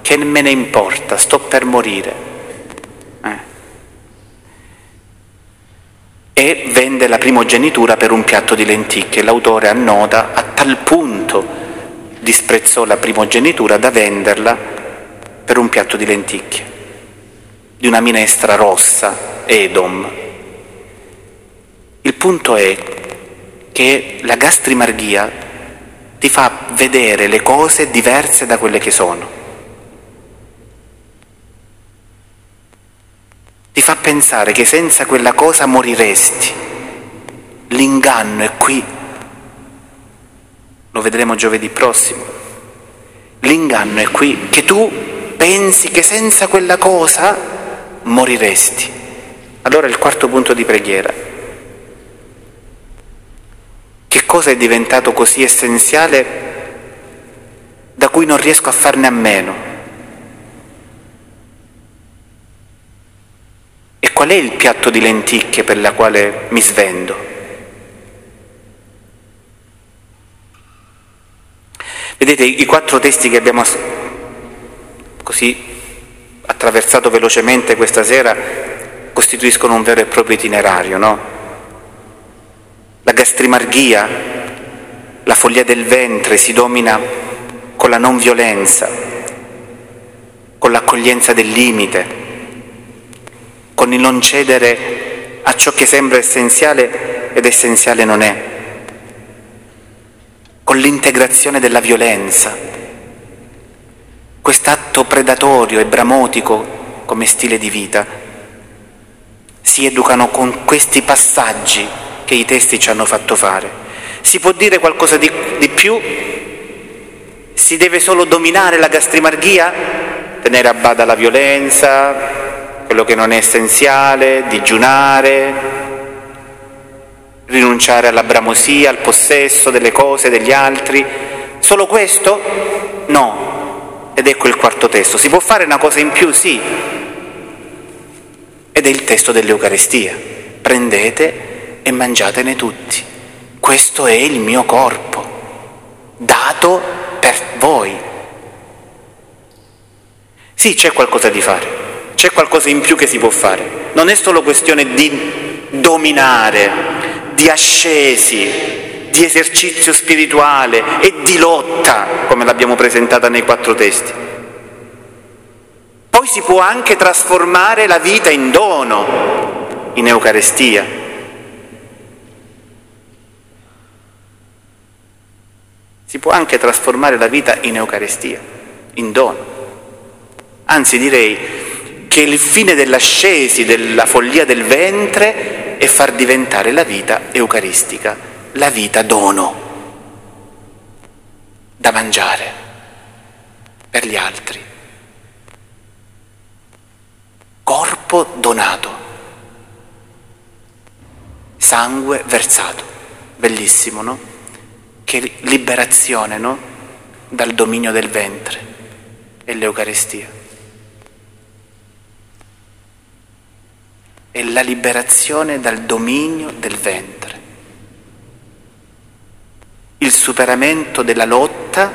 E: Che me ne importa, sto per morire. E vende la primogenitura per un piatto di lenticchie. L'autore annota a tal punto disprezzò la primogenitura da venderla per un piatto di lenticchie, di una minestra rossa, Edom. Il punto è che la gastrimarghia ti fa vedere le cose diverse da quelle che sono. Ti fa pensare che senza quella cosa moriresti. L'inganno è qui. Lo vedremo giovedì prossimo. L'inganno è qui, che tu pensi che senza quella cosa moriresti. Allora il quarto punto di preghiera che cosa è diventato così essenziale da cui non riesco a farne a meno? E qual è il piatto di lenticchie per la quale mi svendo? Vedete, i quattro testi che abbiamo così attraversato velocemente questa sera costituiscono un vero e proprio itinerario, no? La gastrimarghia, la foglia del ventre si domina con la non violenza, con l'accoglienza del limite, con il non cedere a ciò che sembra essenziale ed essenziale non è, con l'integrazione della violenza, quest'atto predatorio e bramotico come stile di vita si educano con questi passaggi che i testi ci hanno fatto fare. Si può dire qualcosa di, di più? Si deve solo dominare la gastrimarghia? Tenere a bada la violenza, quello che non è essenziale, digiunare, rinunciare alla bramosia, al possesso delle cose, degli altri. Solo questo? No. Ed ecco il quarto testo. Si può fare una cosa in più? Sì. Ed è il testo dell'Eucaristia. Prendete e mangiatene tutti. Questo è il mio corpo, dato per voi. Sì, c'è qualcosa di fare, c'è qualcosa in più che si può fare. Non è solo questione di dominare, di ascesi, di esercizio spirituale e di lotta, come l'abbiamo presentata nei quattro testi. Poi si può anche trasformare la vita in dono, in Eucaristia. Si può anche trasformare la vita in Eucaristia, in dono. Anzi direi che il fine dell'ascesi, della follia del ventre, è far diventare la vita eucaristica, la vita dono, da mangiare per gli altri. Corpo donato, sangue versato. Bellissimo, no? che liberazione no? dal dominio del ventre è l'Eucaristia. È la liberazione dal dominio del ventre, il superamento della lotta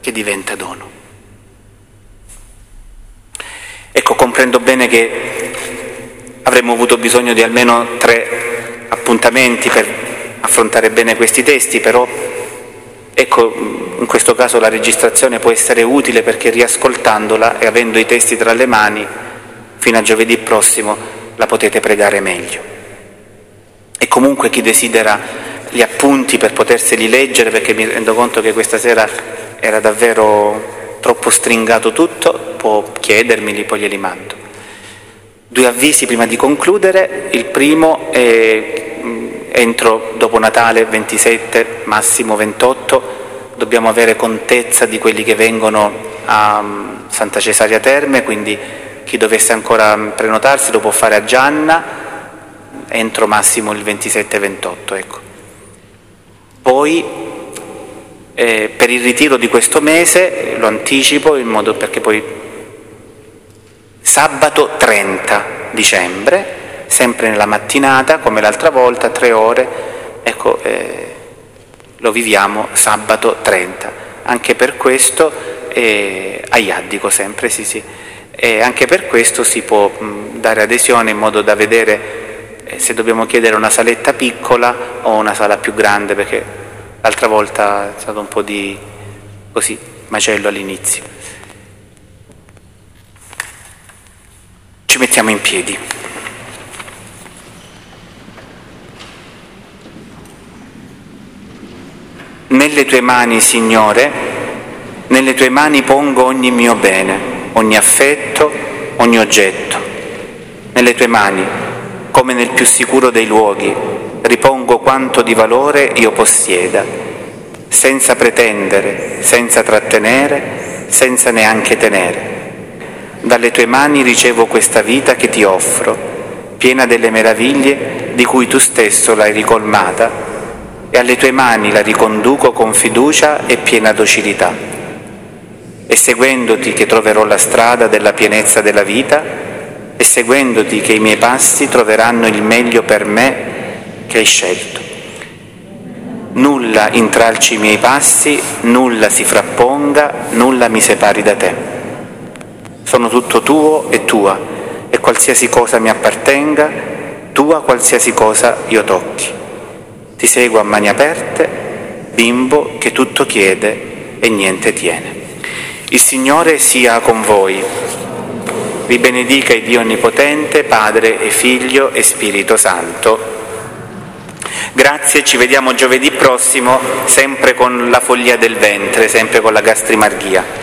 E: che diventa dono. Ecco, comprendo bene che avremmo avuto bisogno di almeno tre appuntamenti per affrontare bene questi testi, però ecco, in questo caso la registrazione può essere utile perché riascoltandola e avendo i testi tra le mani, fino a giovedì prossimo la potete pregare meglio. E comunque chi desidera gli appunti per poterseli leggere, perché mi rendo conto che questa sera era davvero troppo stringato tutto, può chiedermeli, poi glieli mando. Due avvisi prima di concludere, il primo è entro dopo Natale 27, massimo 28, dobbiamo avere contezza di quelli che vengono a mm, Santa Cesaria Terme, quindi chi dovesse ancora prenotarsi lo può fare a Gianna entro massimo il 27-28. Ecco. Poi eh, per il ritiro di questo mese, lo anticipo in modo perché poi sabato 30 dicembre sempre nella mattinata, come l'altra volta, tre ore, ecco, eh, lo viviamo sabato 30. Anche per questo, eh, a Iaddico sempre, sì sì, e anche per questo si può dare adesione in modo da vedere eh, se dobbiamo chiedere una saletta piccola o una sala più grande, perché l'altra volta è stato un po' di così, macello all'inizio. Ci mettiamo in piedi. Nelle tue mani, Signore, nelle tue mani pongo ogni mio bene, ogni affetto, ogni oggetto. Nelle tue mani, come nel più sicuro dei luoghi, ripongo quanto di valore io possieda, senza pretendere, senza trattenere, senza neanche tenere. Dalle tue mani ricevo questa vita che ti offro, piena delle meraviglie di cui tu stesso l'hai ricolmata e alle tue mani la riconduco con fiducia e piena docilità. E seguendoti che troverò la strada della pienezza della vita, e seguendoti che i miei passi troveranno il meglio per me che hai scelto. Nulla intralci i miei passi, nulla si frapponga, nulla mi separi da te. Sono tutto tuo e tua, e qualsiasi cosa mi appartenga, tua qualsiasi cosa io tocchi. Ti seguo a mani aperte, bimbo che tutto chiede e niente tiene. Il Signore sia con voi. Vi benedica il Dio Onnipotente, Padre e Figlio e Spirito Santo. Grazie, ci vediamo giovedì prossimo, sempre con la follia del ventre, sempre con la gastrimarghia.